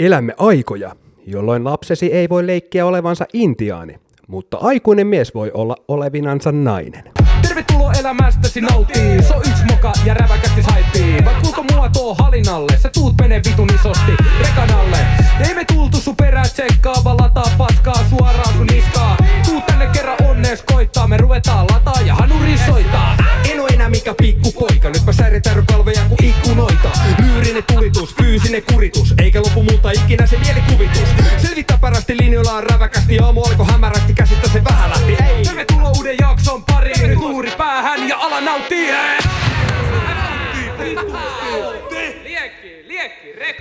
Elämme aikoja, jolloin lapsesi ei voi leikkiä olevansa intiaani, mutta aikuinen mies voi olla olevinansa nainen. Tervetuloa elämästäsi nauttii. Se on yks moka ja räväkästi haippii Vai kuinka mua tuo halinalle? Sä tuut mene vitun isosti rekanalle. Ei me tultu sun perää tsekkaa Vaan lataa paskaa suoraan sun niskaa Tuut tänne kerran onnees koittaa. Me ruvetaan lataa ja hanuri soittaa. En oo enää mikä pikku poika. Nyt mä säiritän kalveja kuin ikkunoita. Lyyrinen tulitus, fyysinen kuritus Eikä lopu muuta ikinä se mielikuvitus Selvittää parasti linjoilla on räväkästi Aamu alkoi hämärästi käsistä se vähän lähti Ei. Tervetuloa uuden jakson pariin Nyt luuri päähän ja ala nauttii.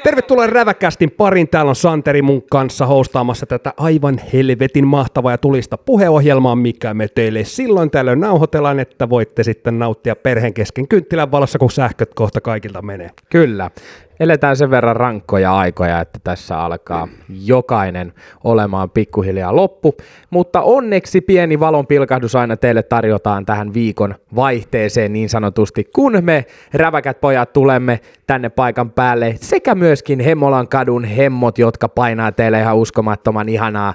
Tervetuloa Räväkästin parin. Täällä on Santeri mun kanssa hostaamassa tätä aivan helvetin mahtavaa ja tulista puheohjelmaa, mikä me teille silloin tällöin nauhoitellaan, että voitte sitten nauttia perheen kesken kynttilän valossa, kun sähköt kohta kaikilta menee. Kyllä. Eletään sen verran rankkoja aikoja, että tässä alkaa jokainen olemaan pikkuhiljaa loppu. Mutta onneksi pieni valonpilkahdus aina teille tarjotaan tähän viikon vaihteeseen niin sanotusti, kun me räväkät pojat tulemme tänne paikan päälle. Sekä myöskin Hemolan kadun hemmot, jotka painaa teille ihan uskomattoman ihanaa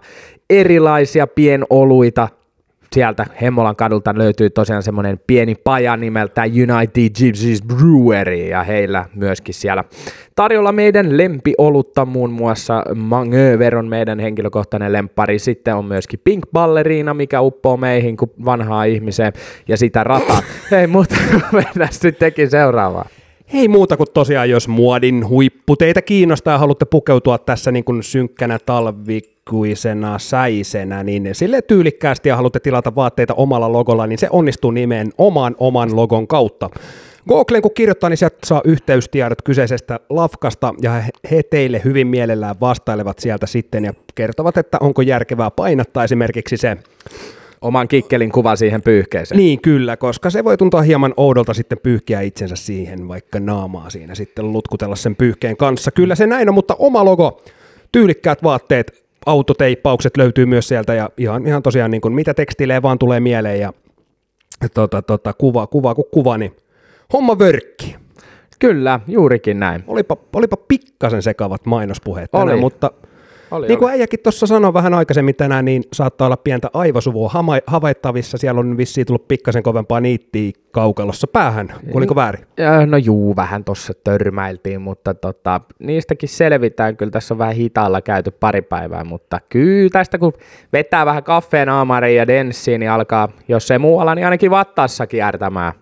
erilaisia pienoluita sieltä Hemmolan kadulta löytyy tosiaan semmoinen pieni paja nimeltä United Gypsies Brewery ja heillä myöskin siellä tarjolla meidän lempiolutta muun muassa Manöver on meidän henkilökohtainen lempari. Sitten on myöskin Pink Ballerina, mikä uppoo meihin kuin vanhaa ihmiseen ja sitä rataa. Ei muuta, mennään sittenkin seuraavaan. Ei muuta kuin tosiaan, jos muodin huippu teitä kiinnostaa ja haluatte pukeutua tässä niin kuin synkkänä talvikuisena säisenä, niin sille tyylikkäästi ja haluatte tilata vaatteita omalla logolla, niin se onnistuu nimeen oman oman logon kautta. Googleen kun kirjoittaa, niin sieltä saa yhteystiedot kyseisestä lafkasta ja he- teille hyvin mielellään vastailevat sieltä sitten ja kertovat, että onko järkevää painattaa esimerkiksi se Oman kikkelin kuva siihen pyyhkeeseen. niin kyllä, koska se voi tuntua hieman oudolta sitten pyyhkiä itsensä siihen, vaikka naamaa siinä sitten lutkutella sen pyyhkeen kanssa. Kyllä se näin on, mutta oma logo, tyylikkäät vaatteet, autoteippaukset löytyy myös sieltä ja ihan, ihan tosiaan niin kuin mitä tekstilee vaan tulee mieleen ja tota, tota, kuva, kuva kuin kuva, niin homma vörkki. Kyllä, juurikin näin. Olipa, olipa pikkasen sekavat mainospuheet tänään, Oli. mutta Oli, niin kuin äijäkin tuossa sanoi vähän aikaisemmin tänään, niin saattaa olla pientä aivosuvua hama- havaittavissa. Siellä on vissiin tullut pikkasen kovempaa niittiä kaukalossa päähän. Kuulinko väärin? Ja, No juu, vähän tuossa törmäiltiin, mutta tota, niistäkin selvitään. Kyllä tässä on vähän hitaalla käyty pari päivää, mutta kyllä tästä kun vetää vähän kaffeen aamariin ja denssiin, niin alkaa, jos ei muualla, niin ainakin vattaassa kiertämään.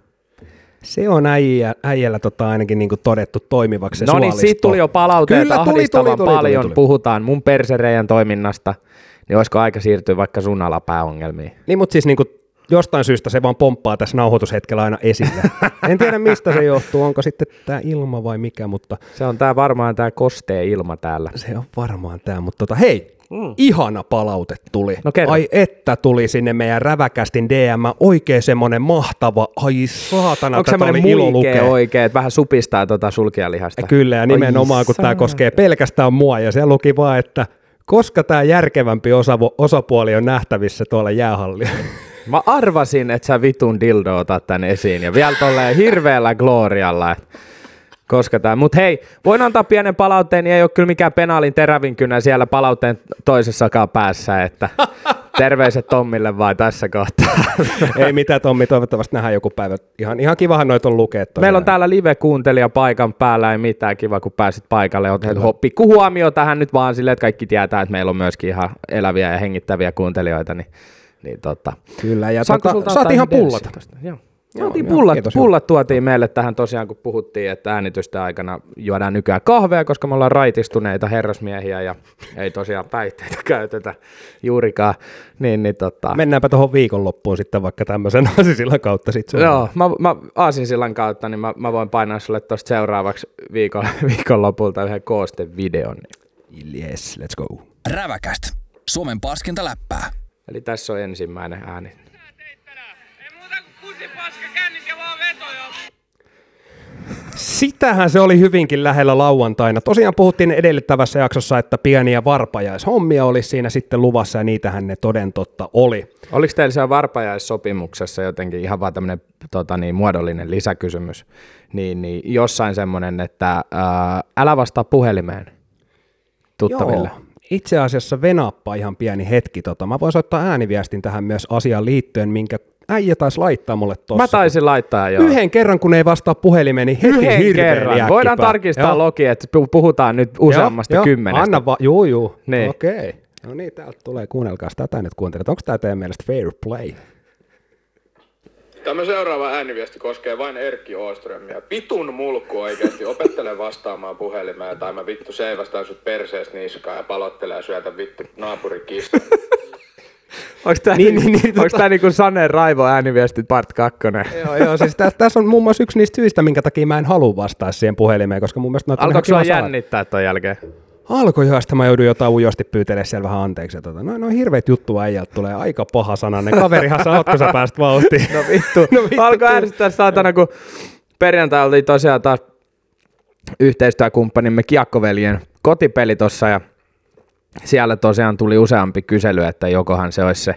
Se on äijä, äijällä tota ainakin niinku todettu toimivaksi se No niin, siitä tuli jo palautteet Kyllä, tuli, tuli, tuli, paljon. tuli, tuli. Puhutaan mun persereijän toiminnasta, niin olisiko aika siirtyä vaikka sun alapääongelmiin? Niin, mutta siis niinku jostain syystä se vaan pomppaa tässä nauhoitushetkellä aina esille. en tiedä mistä se johtuu, onko sitten tämä ilma vai mikä, mutta Se on tää varmaan tää kostee ilma täällä. se on varmaan tämä. Mutta tota, hei, mm. ihana palaute tuli. No ai että tuli sinne meidän räväkästin DM, oikein semmonen mahtava, ai saatana, Onko tätä semmoinen oli ilo lukea. oikein, että vähän supistaa tota sulkijalihasta? Kyllä, ja nimenomaan kun tämä koskee pelkästään mua, ja siellä luki vaan, että koska tämä järkevämpi osavo- osapuoli on nähtävissä tuolla jäähallilla. Mä arvasin, että sä vitun dildo otat tän esiin ja vielä tolleen hirveällä glorialla. et Koska tää, mut hei, voin antaa pienen palautteen, niin ei ole kyllä mikään penaalin terävinkynä siellä palautteen toisessakaan päässä, että terveiset Tommille vaan tässä kohtaa. Ei mitään, Tommi, toivottavasti nähdään joku päivä. Ihan, ihan kivahan noita on lukea. Meillä on täällä live-kuuntelija paikan päällä, ei mitään kiva, kun pääsit paikalle. Otet pikku huomio tähän nyt vaan silleen, että kaikki tietää, että meillä on myöskin ihan eläviä ja hengittäviä kuuntelijoita, niin, niin tota. Kyllä, ja Saanko tota, saat ihan yhden pullat. denssin tosta? Joo. Joo, joo, pullat, kiitos, pullat tuotiin meille tähän tosiaan, kun puhuttiin, että äänitysten aikana juodaan nykyään kahvea, koska me ollaan raitistuneita herrasmiehiä ja ei tosiaan päihteitä käytetä juurikaan. Niin, niin tota, Mennäänpä tuohon viikonloppuun sitten vaikka tämmöisen asisillan kautta. Sit se on- Joo, mä, mä Aasinsillan kautta, niin mä, mä voin painaa sulle tuosta seuraavaksi viikon, viikonlopulta yhden koostevideon. Yes, let's go. Räväkäst. Suomen paskinta läppää. Eli tässä on ensimmäinen ääni. Sitähän se oli hyvinkin lähellä lauantaina. Tosiaan puhuttiin edellyttävässä jaksossa, että pieniä varpajaishommia olisi siinä sitten luvassa ja niitähän ne toden totta oli. Oliko teillä siellä varpajaissopimuksessa jotenkin ihan vaan tämmöinen tota niin, muodollinen lisäkysymys, niin, niin jossain semmoinen, että ää, älä vastaa puhelimeen. tuttaville. Joo. Itse asiassa venappa ihan pieni hetki. Tota. Mä voin soittaa ääniviestin tähän myös asiaan liittyen, minkä äijä taisi laittaa mulle tuossa. Mä taisin laittaa jo. Yhden kerran, kun ei vastaa puhelimeen, niin heti Yhden hirveä kerran. liäkkipää. Voidaan tarkistaa Joo. logi, että pu- puhutaan nyt useammasta Joo, joo. kymmenestä. Anna vaan, juu, juu. Niin. Okei. No niin, täältä tulee, kuunnelkaa tätä nyt kuuntelet. Onko tämä teidän mielestä fair play? Tämä seuraava ääniviesti koskee vain Erkki Ooströmiä. Vitun mulkku oikeesti. Opettele vastaamaan puhelimeen tai mä vittu seivästän sut persees niskaan ja palottelen ja syötä vittu naapurikissa. Onko tämä Niin, niin, niin, niin, niin, onks tää niinku Sane Raivo ääniviestit part 2? joo, joo, siis tä- tässä on muun muassa yksi niistä syistä, minkä takia mä en halua vastaa siihen puhelimeen, koska mun mielestä Alkoiko sua saada. jännittää ton jälkeen? Alkoi jo, sitten mä joudun jotain ujosti pyytelemään siellä vähän anteeksi. Ja tota, no, no hirveet juttu äijältä tulee aika paha sananen. Kaverihan sä oot, kun sä pääst vauhtiin. No vittu. No vittu, Alkoi ärsyttää saatana, kun perjantai oli tosiaan taas yhteistyökumppanimme Kiekkoveljen kotipeli tossa ja siellä tosiaan tuli useampi kysely, että jokohan se olisi se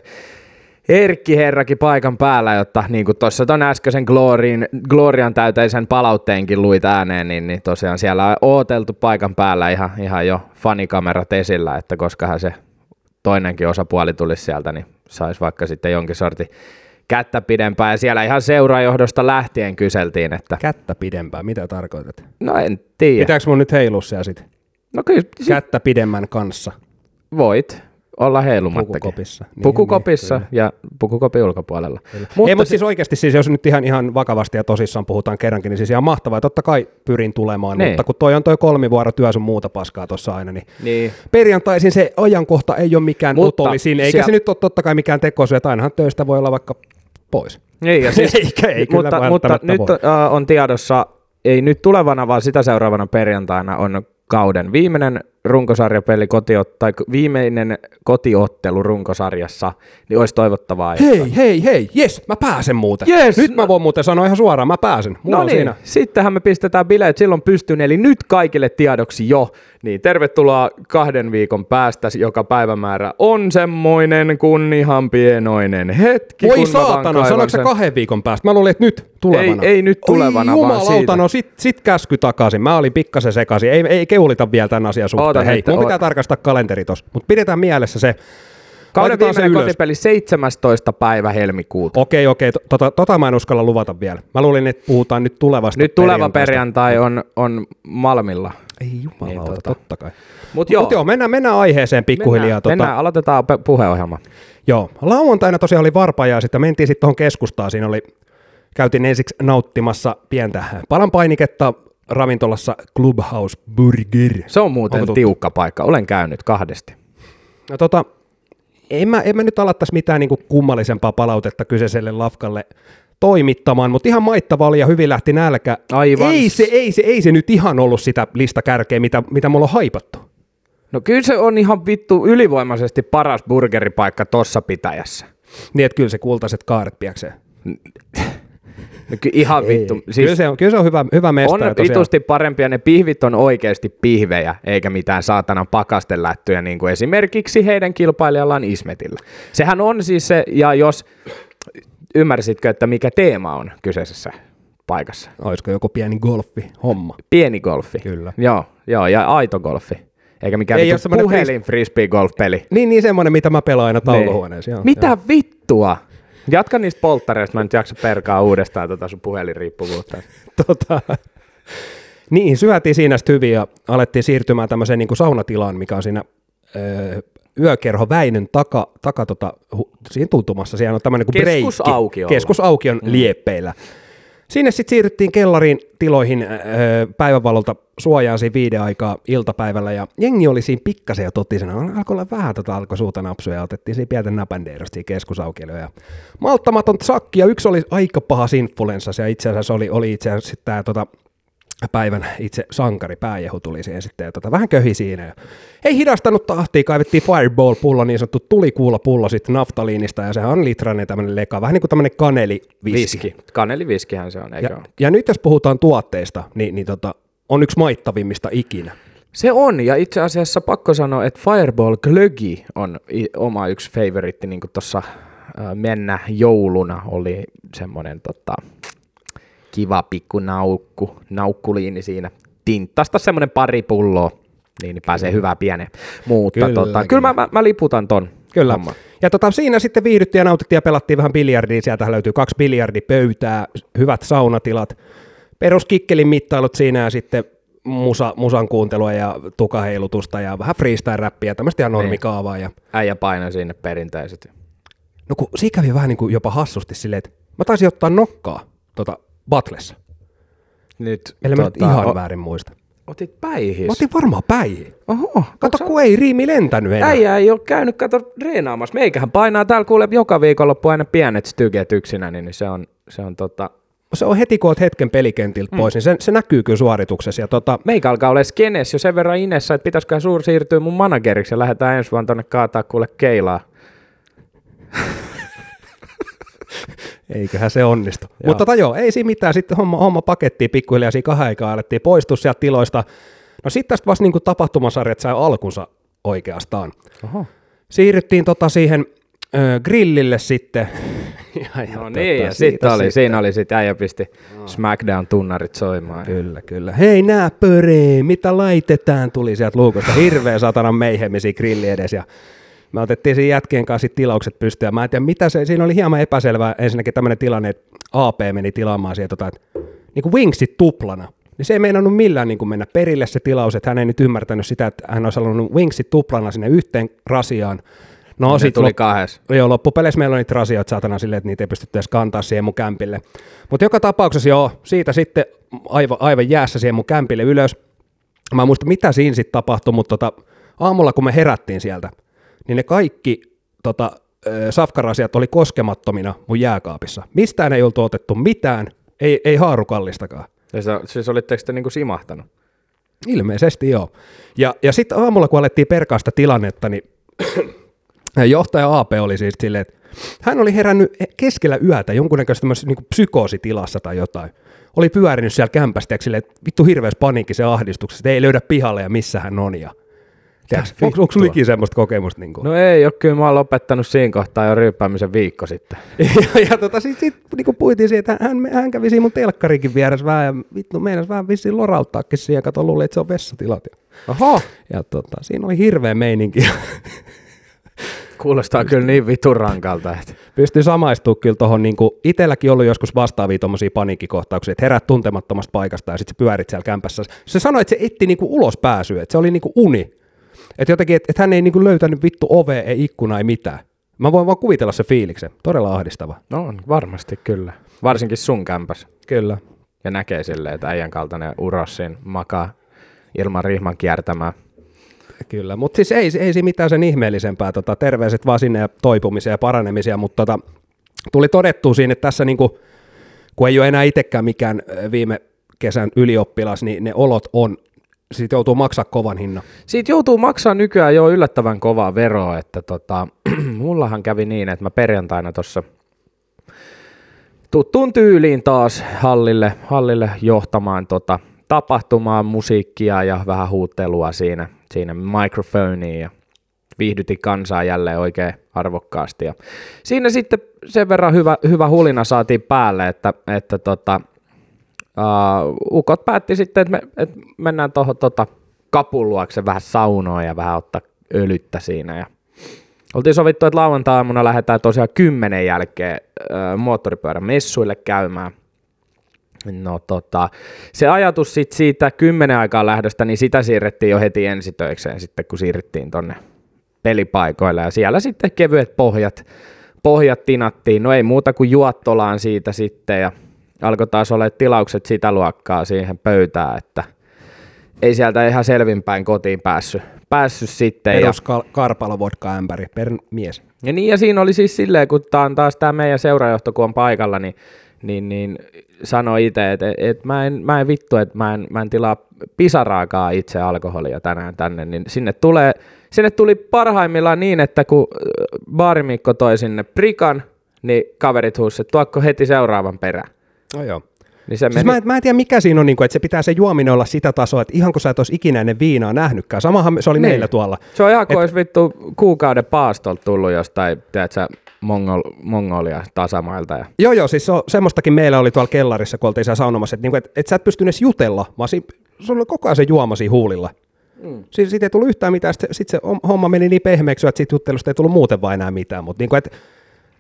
Erkki Herrakin paikan päällä, jotta niin kuin tuossa ton äskeisen Glorian, Glorian täyteisen palautteenkin luit ääneen, niin, niin tosiaan siellä on ooteltu paikan päällä ihan, ihan jo fanikamerat esillä, että koskahan se toinenkin osapuoli tulisi sieltä, niin saisi vaikka sitten jonkin sortin kättä pidempään. Ja siellä ihan seurajohdosta lähtien kyseltiin, että Kättä pidempään, mitä tarkoitat? no en tiedä. Pitääkö mun nyt heilua siellä sit? No kyllä sit Kättä pidemmän kanssa. Voit olla heilumattakin. Pukukopissa. Niin, Pukukopissa niin, ja pukukopin ulkopuolella. Mutta Ei, mutta siis oikeasti, siis jos nyt ihan, ihan vakavasti ja tosissaan puhutaan kerrankin, niin siis ihan mahtavaa. Totta kai pyrin tulemaan, Niin. mutta kun toi on toi kolmivuoro työ sun muuta paskaa tuossa aina, niin Niin. perjantaisin se ajankohta ei ole mikään Mutta utollisin, eikä siellä- se nyt ole totta kai mikään tekosyy, että ainahan töistä voi olla vaikka pois. Niin, ja siis, Eikä- ei kyllä mutta, mutta nyt voi. äh, on tiedossa, ei nyt tulevana, vaan sitä seuraavana perjantaina on kauden viimeinen runkosarjapeli, kotiot, tai viimeinen kotiottelu runkosarjassa, niin olisi toivottavaa. että- Hei, hei, hei, jes, mä pääsen muuten. Jes, nyt mä voin muuten sanoa ihan suoraan, mä pääsen. Mulla No niin, siinä. sittenhän me pistetään bileet silloin pystyyn, eli nyt kaikille tiedoksi jo, niin tervetuloa kahden viikon päästä, joka päivämäärä on semmoinen kuin ihan pienoinen hetki. Voi kun saatana, sanoiko se sen- kahden viikon päästä? Mä luulin, että nyt tulevana. Ei- ei nyt tulevana, Oi, vaan siitä. no sit, sit käsky takaisin. Mä olin pikkasen sekaisin. Ei, ei keulita vielä tämän asian suhteen. Oota Hei, mun oot- pitää tarkastaa kalenteri tossa. Mutta pidetään mielessä se. Kauden se viimeinen ylös. kotipeli 17. päivä helmikuuta. Okei, okei. to- Tota, tota mä en uskalla luvata vielä. Mä luulin, että puhutaan nyt tulevasta Nyt tuleva perjantai on, on Malmilla. Ei jumalauta, Niin, tota. totta kai. Mut Mut joo, joo mennään, mennään aiheeseen pikkuhiljaa. Mennään, tota, mennään, aloitetaan puheohjelma. Joo, lauantaina tosiaan oli varpa ja sitten mentiin sitten tuohon keskustaan. Siinä oli, käytiin ensiksi nauttimassa pientä palan painiketta ravintolassa Clubhouse Burger. Se on muuten Onko tuttu? tiukka paikka. Olen käynyt kahdesti. No tota, en mä, en mä nyt alattaisi mitään niinku kummallisempaa palautetta kyseiselle lafkalle toimittamaan, mutta ihan maittava oli ja hyvin lähti nälkä. Aivan. Ei se, ei se, ei se nyt ihan ollut sitä listakärkeä, mitä, mitä mulla on haipattu. No kyllä se on ihan vittu ylivoimaisesti paras burgeripaikka tossa pitäjässä. Niin, että kyllä se kultaiset kaaret piäksee. No ky- ihan vittu. Siis, kyllä, se on, kyllä se on hyvä, hyvä mesta. on tosiaan- vitusti parempi ja ne pihvit on oikeasti pihvejä, eikä mitään saatanan pakastelättyjä, niin kuin esimerkiksi heidän kilpailijallaan Ismetillä. Sehän on siis se, ja jos, ymmärsitkö, että mikä teema on kyseisessä paikassa? Olisiko joku pieni golfi homma? Pieni golfi. Kyllä. Joo, joo ja aito golfi. Eikä mikään Ei Ei puhelin frisbee golf-peli. Niin, niin semmoinen, mitä mä pelaan aina tauluhuoneessa. Joo, Mitä Joo. vittua? Jatka niistä polttareista, mä en nyt jaksa perkaa uudestaan tota sun puhelinriippuvuutta. Tota, niin, syötiin siinä sitten hyvin ja alettiin siirtymään tämmöiseen niin kuin saunatilaan, mikä on siinä öö, yökerho Väinön taka, taka tota, hu, siinä tuntumassa. Siellä on tämmöinen kuin breikki. Keskusaukiolla. Keskusaukion mm. lieppeillä. Sinne sitten siirryttiin kellariin tiloihin öö, päivänvalolta suojaan siinä viiden aikaa iltapäivällä ja jengi oli siinä pikkasen jo totisena. Alkoi olla vähän tota alkoi suuta napsuja ja otettiin siinä pientä näpändeerosta siinä keskusaukiolla. Ja malttamaton sakki ja yksi oli aika paha influenssassa ja itse asiassa oli, oli itse asiassa tämä tota, päivän itse sankari pääjehu tuli siihen sitten ja tota, vähän köhi siinä. Ja ei hidastanut tahtia, kaivettiin Fireball-pullo, niin sanottu tulikuulapullo sitten naftaliinista ja sehän on litrainen tämmöinen leka, vähän niin kuin tämmöinen kaneliviski. Viski. Kaneliviskihän se on, eikö Ja, ole? ja nyt jos puhutaan tuotteista, niin, niin tota, on yksi maittavimmista ikinä. Se on, ja itse asiassa pakko sanoa, että Fireball Glögi on oma yksi favoritti, niin kuin tuossa mennä jouluna oli semmoinen tota, kiva pikku naukku, naukkuliini siinä. Tinttasta semmoinen pari pulloa. niin, niin pääsee hyvää pieneen. Mutta Kyllä, tota, kyllä. kyllä mä, mä, mä liputan ton. Kyllä. homman. Ja tota, siinä sitten viihdyttiin ja nautittiin ja pelattiin vähän biljardia. Sieltä löytyy kaksi biljardipöytää, hyvät saunatilat, peruskikkelin mittailut siinä ja sitten musa, musan kuuntelua ja tukaheilutusta ja vähän freestyle-räppiä, tämmöistä ihan normikaavaa. Ja... Äijä painoi sinne perinteiset. No kun siinä kävi vähän niin kuin jopa hassusti silleen, että mä taisin ottaa nokkaa tota, Batlessa. Nyt, mä nyt tota, ihan o- väärin muista. Otit päihis. Mä otin varmaan päihin. Oho, Kato, kun ei riimi lentänyt enää. Äijä ei ole käynyt kato reenaamassa. Meikähän painaa täällä kuule joka viikonloppu aina pienet styget yksinä, niin se on, se on tota... Se on heti, kun oot hetken pelikentiltä pois, niin se, se näkyy kyllä suorituksessa. Ja tota, Meikä alkaa olla skenes jo sen verran inessä, että pitäisikö suur siirtyä mun manageriksi ja lähdetään ensi vuonna tonne kaataa kuule keilaa. Eiköhän se onnistu. Joo. Mutta tota joo, ei siinä mitään. Sitten homma, homma pakettiin pikkuhiljaa siinä kahden aikaa, alettiin poistua sieltä tiloista. No sitten tästä vasta niin tapahtumasarjat sai alkunsa oikeastaan. Oho. Siirryttiin tota siihen ö, grillille sitten. ja, ja No niin, ja sitten oli, siinä oli sitten äijä pisti Smackdown-tunnarit soimaan. Kyllä, kyllä. Hei nää pöree, mitä laitetaan, tuli sieltä luukosta. Hirveä satana meihemi siinä grilli edes. Ja me otettiin siinä jätkien kanssa sit tilaukset pystyyn. Mä en tiedä, mitä se, siinä oli hieman epäselvää ensinnäkin tämmöinen tilanne, että AP meni tilaamaan siihen tota, että niin kuin wingsit tuplana. Niin se ei meinannut millään niin kuin mennä perille se tilaus, että hän ei nyt ymmärtänyt sitä, että hän olisi halunnut wingsit tuplana sinne yhteen rasiaan. No, Ne sit tuli lop- kahdessa. Joo, loppupeleissä meillä on niitä rasioita saatana silleen, että niitä ei pystytty edes kantaa siihen mun kämpille. Mutta joka tapauksessa joo, siitä sitten aivan, aivan jäässä siihen mun kämpille ylös. Mä en muista, mitä siinä sitten tapahtui, mutta tota, aamulla kun me herättiin sieltä, niin ne kaikki tota, safkarasiat oli koskemattomina mun jääkaapissa. Mistään ei oltu otettu mitään, ei, ei haarukallistakaan. Ja se, siis olitteko te niinku simahtanut? Ilmeisesti joo. Ja, ja sitten aamulla, kun alettiin perkaa sitä tilannetta, niin johtaja AP oli siis silleen, että hän oli herännyt keskellä yötä jonkunnäköisessä niin psykoositilassa tai jotain. Oli pyörinyt siellä kämpästä ja silleen, että vittu hirveässä paniikissa ja ahdistuksessa, että ei löydä pihalle ja missä hän on. Ja, tiedätkö, onko, onko sulla ikinä semmoista kokemusta? Niin kuin? No ei ole, kyllä mä oon lopettanut siinä kohtaa jo ryyppäämisen viikko sitten. ja, ja tota, sitten sit, niinku puitiin siitä, että hän, hän kävi siinä mun telkkarikin vieressä vähän ja vittu meinas vähän vissiin lorauttaakin siihen, kato luuli, että se on vessatilat. Ja, Oho, ja tota, siinä oli hirveä meininki. kuulostaa kyllä niin vitun rankalta. Että. Pystyy samaistumaan kyllä tuohon, niin kuin itselläkin ollut joskus vastaavia tuommoisia paniikkikohtauksia, että herät tuntemattomasta paikasta ja sitten sä pyörit siellä kämpässä. Se sanoi, että se etti niin kuin ulos pääsyä, että se oli niin kuin uni. Että jotenkin, että, että hän ei niin kuin löytänyt vittu ovea, ei ikkunaa, ei mitään. Mä voin vaan kuvitella se fiiliksen. Todella ahdistava. No on, varmasti kyllä. Varsinkin sun kämpäs. Kyllä. Ja näkee silleen, että äijän kaltainen uros siinä makaa ilman rihman kiertämään. Kyllä, mutta siis ei, ei siinä mitään sen ihmeellisempää. Tota, terveiset vaan sinne ja toipumisia ja paranemisia, mutta tota, tuli todettua siinä, että tässä niinku, kun ei ole enää itsekään mikään viime kesän ylioppilas, niin ne olot on, siitä joutuu maksaa kovan hinnan. Siitä joutuu maksaa nykyään jo yllättävän kovaa veroa, että tota, mullahan kävi niin, että mä perjantaina tuossa tuttuun tyyliin taas hallille, hallille johtamaan tota, tapahtumaa, musiikkia ja vähän huuttelua siinä, siinä mikrofoniin ja viihdytin kansaa jälleen oikein arvokkaasti. Ja siinä sitten sen verran hyvä, hyvä hulina saatiin päälle, että, että tota, uh, ukot päätti sitten, että, me, että mennään tuohon tota, kapun luokse vähän saunoon ja vähän ottaa ölyttä siinä. Ja oltiin sovittu, että lauantai-aamuna lähdetään tosiaan kymmenen jälkeen uh, moottoripyörän messuille käymään. No tota, se ajatus sit siitä kymmenen aikaa lähdöstä, niin sitä siirrettiin jo heti ensitöikseen sitten, kun siirryttiin tonne pelipaikoille. Ja siellä sitten kevyet pohjat, pohjat tinattiin. No ei muuta kuin juottolaan siitä sitten ja alkoi taas olla tilaukset sitä luokkaa siihen pöytään, että ei sieltä ihan selvinpäin kotiin päässyt, päässyt sitten. Ja, Perus kal- karpalo vodka ämpäri per mies. ja, niin, ja siinä oli siis silleen, kun tämä on taas tämä meidän seurajohto, kun on paikalla, niin, niin, niin sanoi itse, että et mä, en, mä en vittu, että mä en, mä en tilaa pisaraakaan itse alkoholia tänään tänne, niin sinne tulee, sinne tuli parhaimmillaan niin, että kun äh, baarimikko toi sinne prikan, niin kaverit huusi, että tuokko heti seuraavan perään. No joo. Niin se Siis meni, mä, en- mä en tiedä mikä siinä on, niin kuin, että se pitää se juominen olla sitä tasoa, että ihan kun sä et olisi ikinä ennen viinaa nähnytkään. Samahan se oli Niin. meillä tuolla. se on ihan kuin olisi vittu kuukauden paastolta tullut jostain, tiedätkö, Mongol, Mongolia tasamailta. Ja... Joo, joo, siis se on, semmoistakin meillä oli tuolla kellarissa, kun oltiin siellä saunomassa, että, niinku, että, että sä et pystynyt edes jutella, vaan siinä, sulla oli koko ajan se juoma siinä huulilla. Mm. Siis siitä ei tullut yhtään mitään, sitten sit se homma meni niin pehmeäksi, että siitä juttelusta ei tullut muuten vain enää mitään, mutta niin kuin, että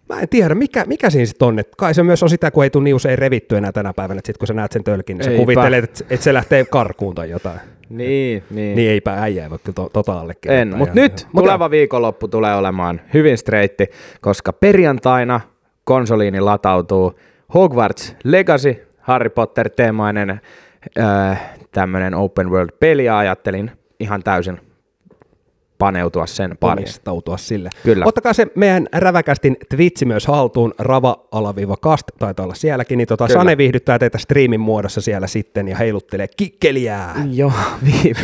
Mä en tiedä, mikä, mikä siinä sitten on. Et kai se myös on sitä, kun ei tule niin usein revitty enää tänä päivänä, että sitten kun sä näet sen tölkin, niin sä kuvittelet, että, että se lähtee karkuun tai jotain. Niin, niin. Niin eipä äijä ei voi kyllä to, tota allekirjoittaa. En, mutta nyt Mut tuleva viikonloppu tulee olemaan hyvin streitti, koska perjantaina konsoliini latautuu Hogwarts Legacy, Harry Potter-teemainen äh, tämmöinen open world-peli, ja ajattelin ihan täysin paneutua sen pariin. omistautua sille. Kyllä. Ottakaa se meidän räväkästin Twitch myös haltuun, rava-kast, taitaa olla sielläkin, niin tota, Kyllä. Sane viihdyttää teitä striimin muodossa siellä sitten ja heiluttelee kikkeliä. Joo, viime.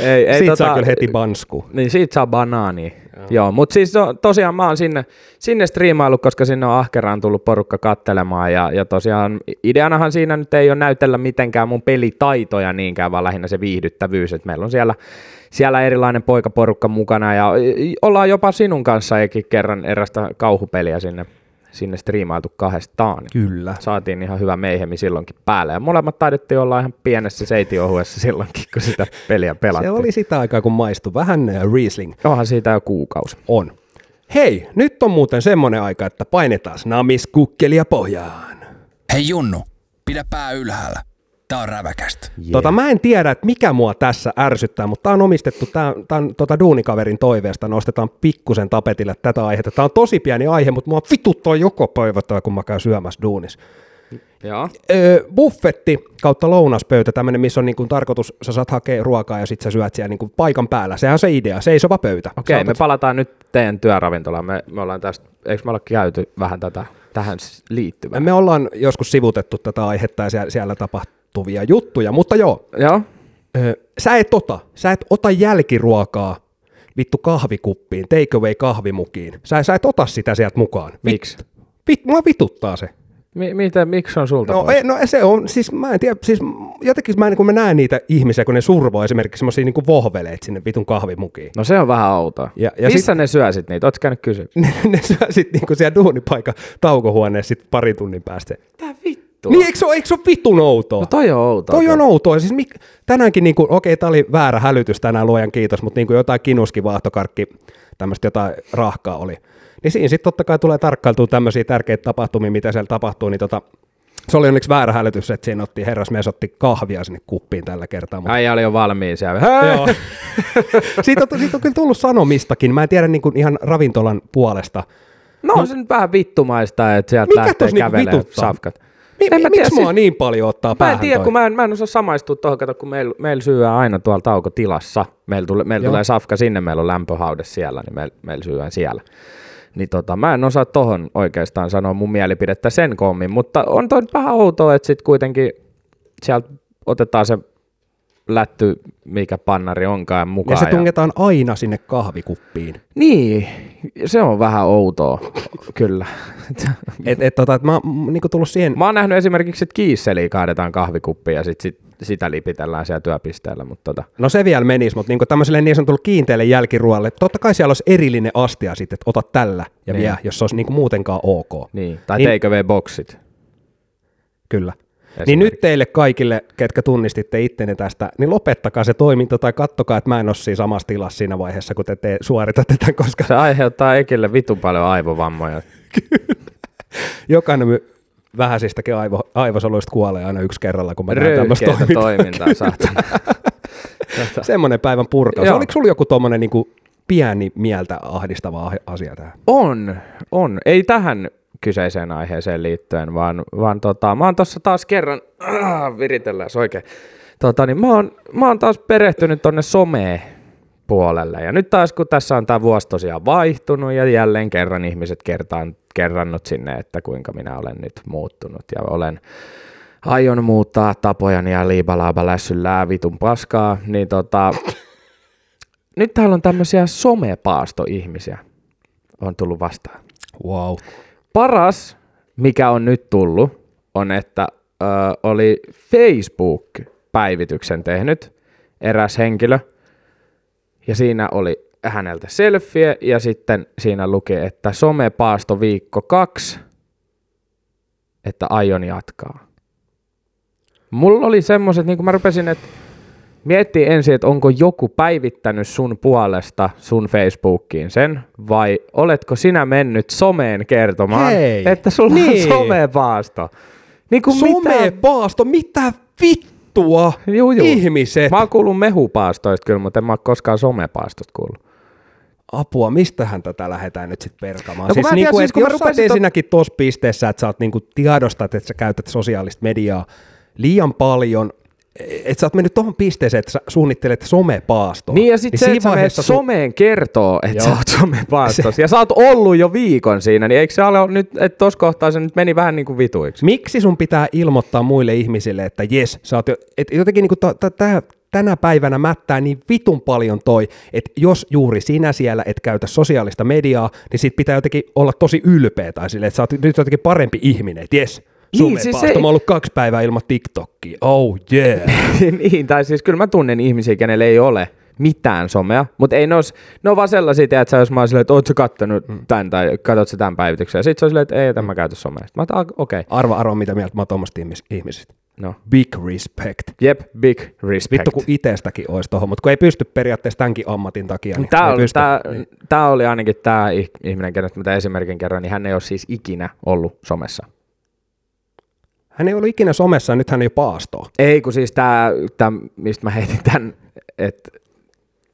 ei, ei, Siitä saa kyllä heti bansku. Niin siitä saa banaani. Joo, Joo mutta siis no, tosiaan mä oon sinne, sinne striimaillut, koska sinne on ahkeraan tullut porukka kattelemaan ja, ja tosiaan ideanahan siinä nyt ei ole näytellä mitenkään mun pelitaitoja niinkään, vaan lähinnä se viihdyttävyys, että meillä on siellä, siellä erilainen poikaporukka mukana ja ollaan jopa sinun kanssa eikin kerran erästä kauhupeliä sinne, sinne striimailtu kahdestaan. Kyllä. Saatiin ihan hyvä meihemi silloinkin päälle ja molemmat taidettiin olla ihan pienessä seitiohuessa silloinkin, kun sitä peliä Se pelattiin. oli sitä aikaa, kun maistui. Vähän äh, Riesling Onhan siitä jo kuukausi. on. Hei, nyt on muuten semmonen aika, että painetaan namiskukkelia pohjaan. Hei Junnu, pidä pää ylhäällä. Tää on räväkästä. Yeah. Tota, mä en tiedä, että mikä mua tässä ärsyttää, mutta tää on omistettu, on tota duunikaverin toiveesta, nostetaan pikkusen tapetille tätä aihetta. Tää on tosi pieni aihe, mutta mua vituttaa joko päivä toi, kun mä käyn syömässä duunis. Joo. Öö, buffetti kautta lounaspöytä, tämmönen, missä on niin kuin tarkoitus, sä saat hakea ruokaa ja sit sä syöt siellä niin kuin paikan päällä. Sehän on se idea, seisova pöytä. Okei, Sä me palataan nyt teidän työravintolaan. Me, me ollaan tästä, eikö me olla käyty vähän tätä tähän liittyvää? Me ollaan joskus sivutettu tätä aihetta ja siellä, tapahtuvia juttuja, mutta joo, Joo. Sä et ota, sä et ota jälkiruokaa vittu kahvikuppiin, take away kahvimukiin. Sä, sä et ota sitä sieltä mukaan. Vit- Miksi? Vit, mua vituttaa se. Mi- miten, miksi on sulta No, ei, no se on, siis mä en tiedä, siis jotenkin mä, en- kun mä näen niitä ihmisiä, kun ne survoo esimerkiksi semmosia niinku vohveleet sinne vitun kahvimukiin. No se on vähän outoa. Ja- ja Missä sit- ne syö sit niitä? Ootko käynyt kysyä? Ne, ne syö sit niinku siellä duunipaikan taukohuoneessa sit pari tunnin päästä. Tää vittu. Niin eikö se ole, eikö se ole vitun outoa? No toi on outoa. Toi on outoa. Siis mik, tänäänkin, niin okei, okay, tämä oli väärä hälytys tänään, luojan kiitos, mutta niin kuin jotain kinuski, vaahtokarkki, tämmöistä jotain rahkaa oli. Niin siinä sitten totta kai tulee tarkkailtua tämmöisiä tärkeitä tapahtumia, mitä siellä tapahtuu, niin tota, se oli onneksi väärä hälytys, että siinä otti, herrasmies otti kahvia sinne kuppiin tällä kertaa. Mutta, Äijä oli jo valmiin siellä. Hei! joo. siitä, on, siitä on kyllä tullut sanomistakin. Mä en tiedä niin kuin ihan ravintolan puolesta. No on se nyt vähän vittumaista, että sieltä Mikä lähtee niinku kävelemään vituttaa? safkat. Mi- En mä mi- miksi tiedä, mua niin paljon ottaa Mä en päähän tiedä, toi? kun mä en, mä en osaa samaistua tuohon, kato, kun meillä meil syödään aina tuolla taukotilassa. Meillä tulee, meil tulee safka sinne, meillä on lämpöhaude siellä, niin meillä meil syödään siellä. Niin tota, mä en osaa tohon oikeastaan sanoa mun mielipidettä sen kommin, mutta on toi vähän outoa, että sitten kuitenkin sieltä otetaan se lätty, mikä pannari onkaan mukaan. Ja se tungetaan aina sinne kahvikuppiin. Niin, se on vähän outoa, kyllä. Et, et, tota, et mä oon niin tullut siihen, Mä oon nähnyt esimerkiksi, että kiisseliä kaadetaan kahvikuppiin ja sit, sit, sitä lipitellään siellä työpisteellä, mutta tota, No se vielä menisi, mutta niinku tämmöiselle niin sanotulle kiinteälle jälkiruoalle, totta kai siellä olisi erillinen astia sitten, että ota tällä ja Niin. vie, jos se olisi niinku muutenkaan ok. niin. tai Niin- niin. take boksit. Kyllä. Niin nyt teille kaikille, ketkä tunnistitte ittenne tästä, niin lopettakaa se toiminta tai kattokaa, että mä en ole siinä samassa tilassa siinä vaiheessa, kun te, te suoritatte tämän, koska Se aiheuttaa Ekille vitun paljon aivovammoja. jokainen vähäisistäkin aivo, aivosoluista kuolee aina yksi kerralla, kun mä näen tämmöistä toimintaa. toimintaa, saatana. Semmoinen päivän purkaus. Joo. Oliko sulla joku tommonen niinku pieni mieltä ahdistava ah- asia tähän? On, on. Ei tähän kyseiseen aiheeseen liittyen, vaan, vaan tota, mä oon tossa taas kerran, ah, viritellään oikein, tota, niin mä oon, mä oon taas perehtynyt tonne someen puolelle. Ja nyt taas kun tässä on tämä vuosi tosiaan vaihtunut ja jälleen kerran ihmiset kertaan, kerrannut sinne, että kuinka minä olen nyt muuttunut ja olen aion muuttaa tapojani ja liibalaaba lässyllää vitun paskaa, niin tota, nyt täällä on tämmöisiä somepaastoihmisiä on tullut vastaan. Wow. Paras, mikä on nyt tullut, on, että ö, oli Facebook-päivityksen tehnyt eräs henkilö, ja siinä oli häneltä selfie, ja sitten siinä luki, että somepaasto viikko kaksi, että aion jatkaa. Mulla oli semmoiset, niin kuin mä rupesin, että Mietti ensin, että onko joku päivittänyt sun puolesta sun Facebookiin sen, vai oletko sinä mennyt someen kertomaan, Hei, että sulla niin. on somepaasto. Niin kuin mitä? Somepaasto, mitä vittua? Juu, juu. Ihmiset. Mä oon kuullut mehupaastoista kyllä, mutta en mä oo koskaan somepaastosta kuullut. Apua, mistähän tätä lähdetään nyt sitten perkamaan? No siis mä en niinku, tiedä, siis kun jos sä oot ensinnäkin tuossa pisteessä, että sä oot niinku tiedostat, että sä käytät sosiaalista mediaa liian paljon, että sä oot mennyt tuohon pisteeseen, että sä suunnittelet somepaastoa. Niin ja sitten se, siinä että sä sun- someen kertoo, että Joo. sä oot somepaastossa, ja sä oot ollut jo viikon siinä, niin eikö se ole nyt, että tossa kohtaa se nyt meni vähän niin kuin vituiksi? Miksi sun pitää ilmoittaa muille ihmisille, että jes, sä oot jo, et jotenkin niinku ta, ta, tää, tänä päivänä mättää niin vitun paljon toi, että jos juuri sinä siellä et käytä sosiaalista mediaa, niin sit pitää jotenkin olla tosi ylpeä tai silleen, että sä oot nyt jotenkin parempi ihminen, että jes, Niin, niin, siis se- mä ollut kaksi päivää ilman TikTokia, oh yeah. niin, tai siis kyllä mä tunnen ihmisiä, kenellä ei ole mitään somea, mutta ei ne, os, ne on vaan sellaisia, että jos mä oon silleen, että oot sä kattonut tämän tai katsot sä tämän päivityksen, ja sit se on silleen, että ei, että mä käytä somea. Mä okei, okay. Arva, arva, mitä mieltä mä oon ihmisistä. No. Big respect. Jep, big respect. Vittu kun itestäkin olisi tohon, mutta kun ei pysty periaatteessa tämänkin ammatin takia, niin Tämä oli, pysty. tää, tää oli ainakin tämä ihminen, kenestä mä tämän esimerkin kerran, niin hän ei ole siis ikinä ollut somessa. Hän ei ollut ikinä somessa, nyt hän ei paastoa. Ei, kun siis tämä, mistä mä heitin tämän, että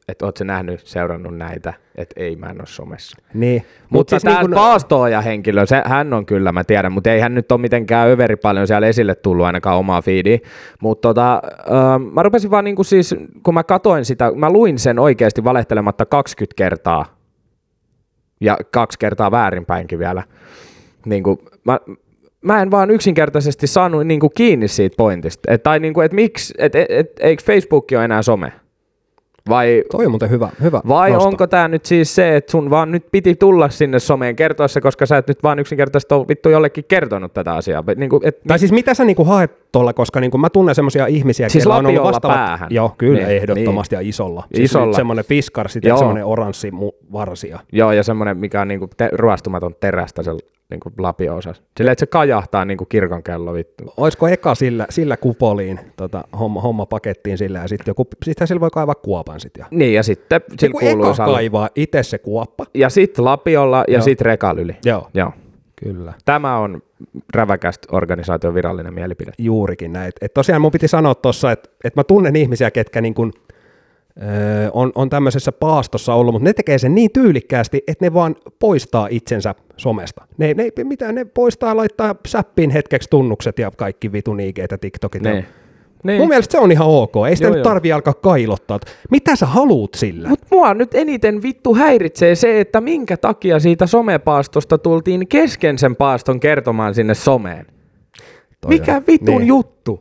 et oot sä nähnyt, seurannut näitä, että ei mä en ole somessa. Niin. Mutta siis tämä niin kun- paastooja henkilö, se, hän on kyllä, mä tiedän, mutta ei hän nyt ole mitenkään överi paljon siellä esille tullut ainakaan omaa feediin. Mutta tota, äh, mä rupesin vaan niinku siis, kun mä katoin sitä, mä luin sen oikeasti valehtelematta 20 kertaa. Ja kaksi kertaa väärinpäinkin vielä. Niin kuin, mä, mä en vaan yksinkertaisesti saanut niin kuin kiinni siitä pointista. Et, tai niin kuin, että miksi, et, et, et, eikö Facebook ole enää some? Vai, Toi on muuten hyvä, hyvä vai nosto. onko tämä nyt siis se, että sun vaan nyt piti tulla sinne someen kertoa se, koska sä et nyt vaan yksinkertaisesti ole vittu jollekin kertonut tätä asiaa. Niin kuin, et, Tai siis mitä sä niinku haet tuolla, koska niinku mä tunnen semmoisia ihmisiä, Siis on ollut vastaavat... päähän. Joo, kyllä, Niin, niin, ehdottomasti ja isolla. Siis Isolla. semmoinen fiskar, sitten semmoinen oranssi mu- varsia. Joo, ja semmoinen, mikä on niinku te, ruostumaton terästä se niinku lapio-osas. Silleen, että se kajahtaa niinku kirkonkello vittu. Olisiko eka sillä, sillä kupoliin tota, homma, homma pakettiin sillä ja sitten joku, sittenhän sillä voi kaivaa kuopan sitten. Ja... Niin, ja sitten sillä Joku kuuluu eka sal... kaivaa itse se kuoppa. Ja sitten lapiolla ja sitten rekalyli. Joo, Joo. kyllä. Tämä on räväkästä organisaation virallinen mielipide. Juurikin näin. Et tosiaan mun piti sanoa tuossa, että et mä tunnen ihmisiä, ketkä niin kun, öö, on, on tämmöisessä paastossa ollut, mutta ne tekee sen niin tyylikkäästi, että ne vaan poistaa itsensä somesta. Ne, ne, mitä ne poistaa, laittaa säppiin hetkeksi tunnukset ja kaikki vitun IG ja TikTokit. ja- Niin. Niin. Mun mielestä se on ihan ok. Ei sitä Joo, nyt joo. tarvii alkaa kailottaa. Mitä sä haluut sillä? Mut mua nyt eniten vittu häiritsee se, että minkä takia siitä somepaastosta tultiin kesken sen paaston kertomaan sinne someen. Toi Mikä on- vitun niin. juttu?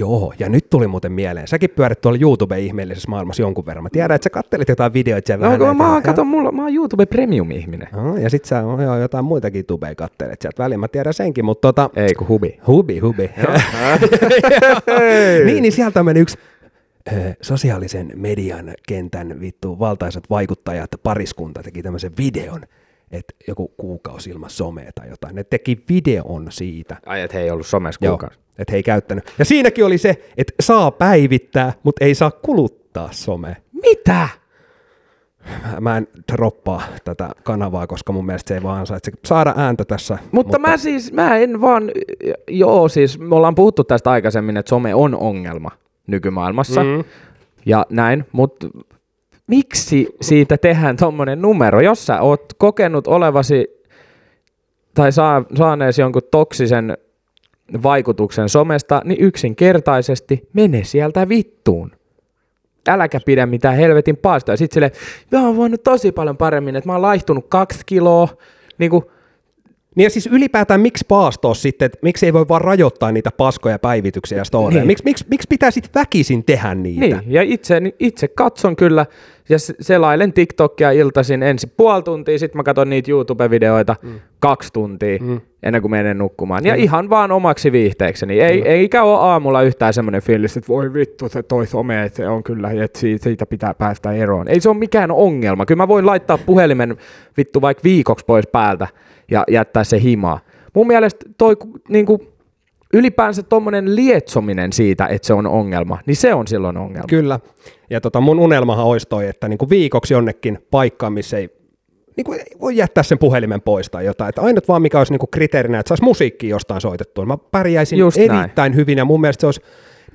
Joo, ja nyt tuli muuten mieleen. Säkin pyörit tuolla YouTube-ihmeellisessä maailmassa jonkun verran. Mä tiedän, että sä kattelit jotain videoita siellä No, vähän. mä, oon, ja- kato, mulla, mä oon YouTube Premium-ihminen. Oh, ja sit sä on joo, jotain muitakin tubeja kattelet sieltä väliin, mä tiedän senkin, mutta tota, Ei kun hubi. hubi, hubi. niin, niin sieltä meni yksi sosiaalisen median kentän vittu valtaisat vaikuttajat, pariskunta teki tämmöisen videon, että joku kuukausi ilman somea tai jotain. Ne teki videon siitä. Ai, et he ei ollut somessa Joo, kuukausi. Että he ei käyttänyt. Ja siinäkin oli se, että saa päivittää, mutta ei saa kuluttaa somea. Mitä? Mä- en droppaa tätä kanavaa, koska mun mielestä se ei vaan ansaitse saada ääntä tässä. Mutta, mä siis, mä en vaan, joo siis me ollaan puhuttu tästä aikaisemmin, että some on ongelma nykymaailmassa mm. ja näin, mutta miksi siitä tehdään tommonen numero? Jos sä oot kokenut olevasi tai saa, saaneesi jonkun toksisen vaikutuksen somesta, niin yksinkertaisesti mene sieltä vittuun. Äläkä pidä mitään helvetin paastoa. Sitten silleen, mä oon voinut tosi paljon paremmin, että mä oon laihtunut kaksi kiloa. Niin kuin, Niin ja siis ylipäätään miksi paastoa sitten, että miksi ei voi vaan rajoittaa niitä paskoja päivityksiä ja storeja? Niin. Miksi, miksi, miksi pitää sitten väkisin tehdä niitä? Niin, ja itse, itse katson kyllä ja se- selailen TikTokia iltaisin ensin puoli tuntia, sitten mä katson niitä YouTube-videoita mm. kaksi tuntia mm. ennen kuin menen nukkumaan. Ja ihan vaan omaksi viihteekseni. Ei, eikä ole aamulla yhtään semmoinen fiilis, että voi vittu, se toi some, että se on kyllä, että siitä pitää päästä eroon. Ei se ole mikään ongelma. Kyllä mä voin laittaa puhelimen vittu vaikka viikoksi pois päältä ja jättää se himaa. Mun mielestä toi, ku- niinku, ylipäänsä tuommoinen lietsominen siitä, että se on ongelma, niin se on silloin ongelma. Kyllä. Ja tota, mun unelmahan olisi toi, että niinku viikoksi jonnekin paikkaan, missä ei niinku, ei voi jättää sen puhelimen pois tai jotain. Että ainut vaan mikä olisi niinku kriteerinä, että saisi musiikkia jostain soitettua. Mä pärjäisin Just näin. erittäin hyvin ja mun mielestä se olisi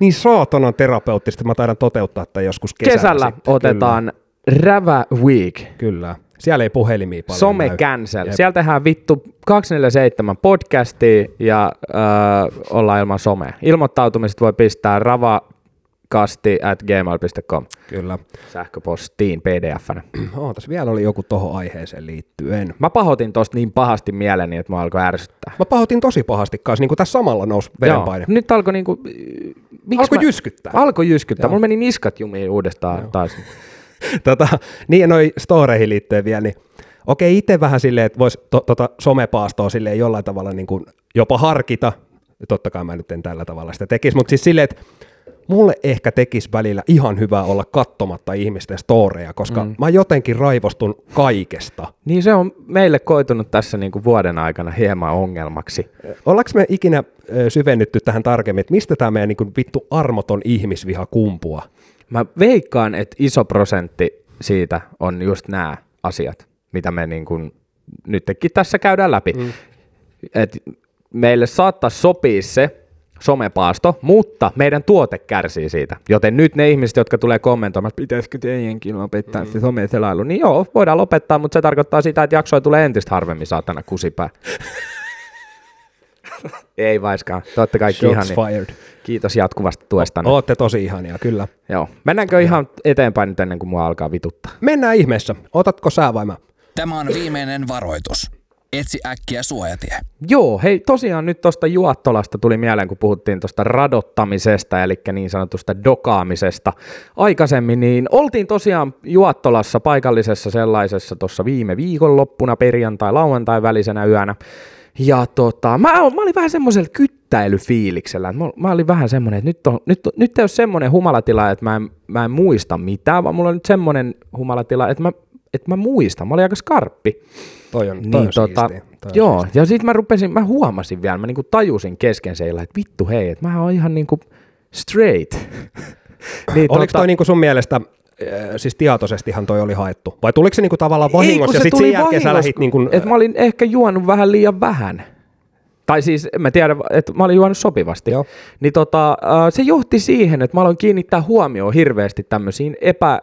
niin saatanan terapeuttista, että mä taidan toteuttaa tämän joskus kesällä. Kesällä sitten. otetaan Rävä Week. Kyllä. Siellä ei puhelimia paljon Some näy. cancel. Jep. Siellä tehdään vittu 247 podcastia ja äh, ollaan ilman somea. Ilmoittautumiset voi pistää ravakasti at gmail.com Kyllä. sähköpostiin pdf-nä. Ootas, vielä oli joku tohon aiheeseen liittyen. Mä pahoitin tosta niin pahasti mieleni, että mä alkoi ärsyttää. Mä pahoitin tosi pahasti kanssa, niin kuin tässä samalla nousi verenpaine. Joo. Nyt alkoi niinku... Miksi Alkoi jyskyttää. Alkoi jyskyttää. Joo. Mulla meni niskat jumiin uudestaan Joo. taas. tota, niin ja noi storeihin liittyen vielä, niin okei, itse vähän silleen, että voisi to, tota somepaastoa silleen jollain tavalla niin kuin jopa harkita, totta kai mä nyt en tällä tavalla sitä tekisi, mutta siis silleen, että mulle ehkä tekisi välillä ihan hyvä olla kattomatta ihmisten storeja, koska mm. mä jotenkin raivostun kaikesta. Niin se on meille koitunut tässä niinku vuoden aikana hieman ongelmaksi. Ollaanko me ikinä syvennytty tähän tarkemmin, että mistä tämä meidän niin kuin vittu armoton ihmisviha kumpua? Mä veikkaan, että iso prosentti siitä on just nämä asiat, mitä me niin kuin nytkin tässä käydään läpi. Mm. Et meille saattaa sopia se somepaasto, mutta meidän tuote kärsii siitä. Joten nyt ne ihmiset, jotka tulee kommentoimaan, että pitäisikö teidänkin lopettaa mm. se someselailu, niin joo, voidaan lopettaa, mutta se tarkoittaa sitä, että jaksoja tulee entistä harvemmin saatana kusipää. Ei vaiskaan, te olette kaikki Shots ihan fired. Kiitos jatkuvasta tuesta. Ootte tosi ihania, kyllä. Joo. Mennäänkö ihan eteenpäin nyt ennen kuin mua alkaa vituttaa? Mennään ihmeessä. Otatko sä vai mä? Tämä on viimeinen varoitus. Etsi äkkiä suojatie. Joo, hei tosiaan nyt tuosta Juattolasta tuli mieleen, kun puhuttiin tuosta radottamisesta, eli niin sanotusta dokaamisesta. Aikaisemmin niin oltiin tosiaan Juattolassa paikallisessa sellaisessa tuossa viime viikonloppuna perjantai-lauantai välisenä yönä. Ja tota, mä, mä olin vähän semmoisella kyttäilyfiiliksellä. Mä, mä olin vähän semmoinen, että nyt, on, nyt, nyt ei ole semmoinen humalatila, että mä en, mä en muista mitään, vaan mulla on nyt semmoinen humalatila, että mä, että mä muistan. Mä olin aika skarppi. Toi on, toi Niin, on tota, siistiä. Toi on joo, siistiä. ja sitten mä rupesin, mä huomasin vielä, mä niinku tajusin kesken seillä, että vittu hei, että mä oon ihan niinku straight. niin, Oliko toi niinku sun mielestä, siis tietoisestihan toi oli haettu? Vai tuliko se niinku tavallaan vahingossa ja sitten sen jälkeen sä lähit niinku, Että mä olin ehkä juonut vähän liian vähän. Tai siis, en mä tiedä, että mä olin juonut sopivasti. Joo. Niin tota, äh, se johti siihen, että mä aloin kiinnittää huomioon hirveästi tämmöisiin epä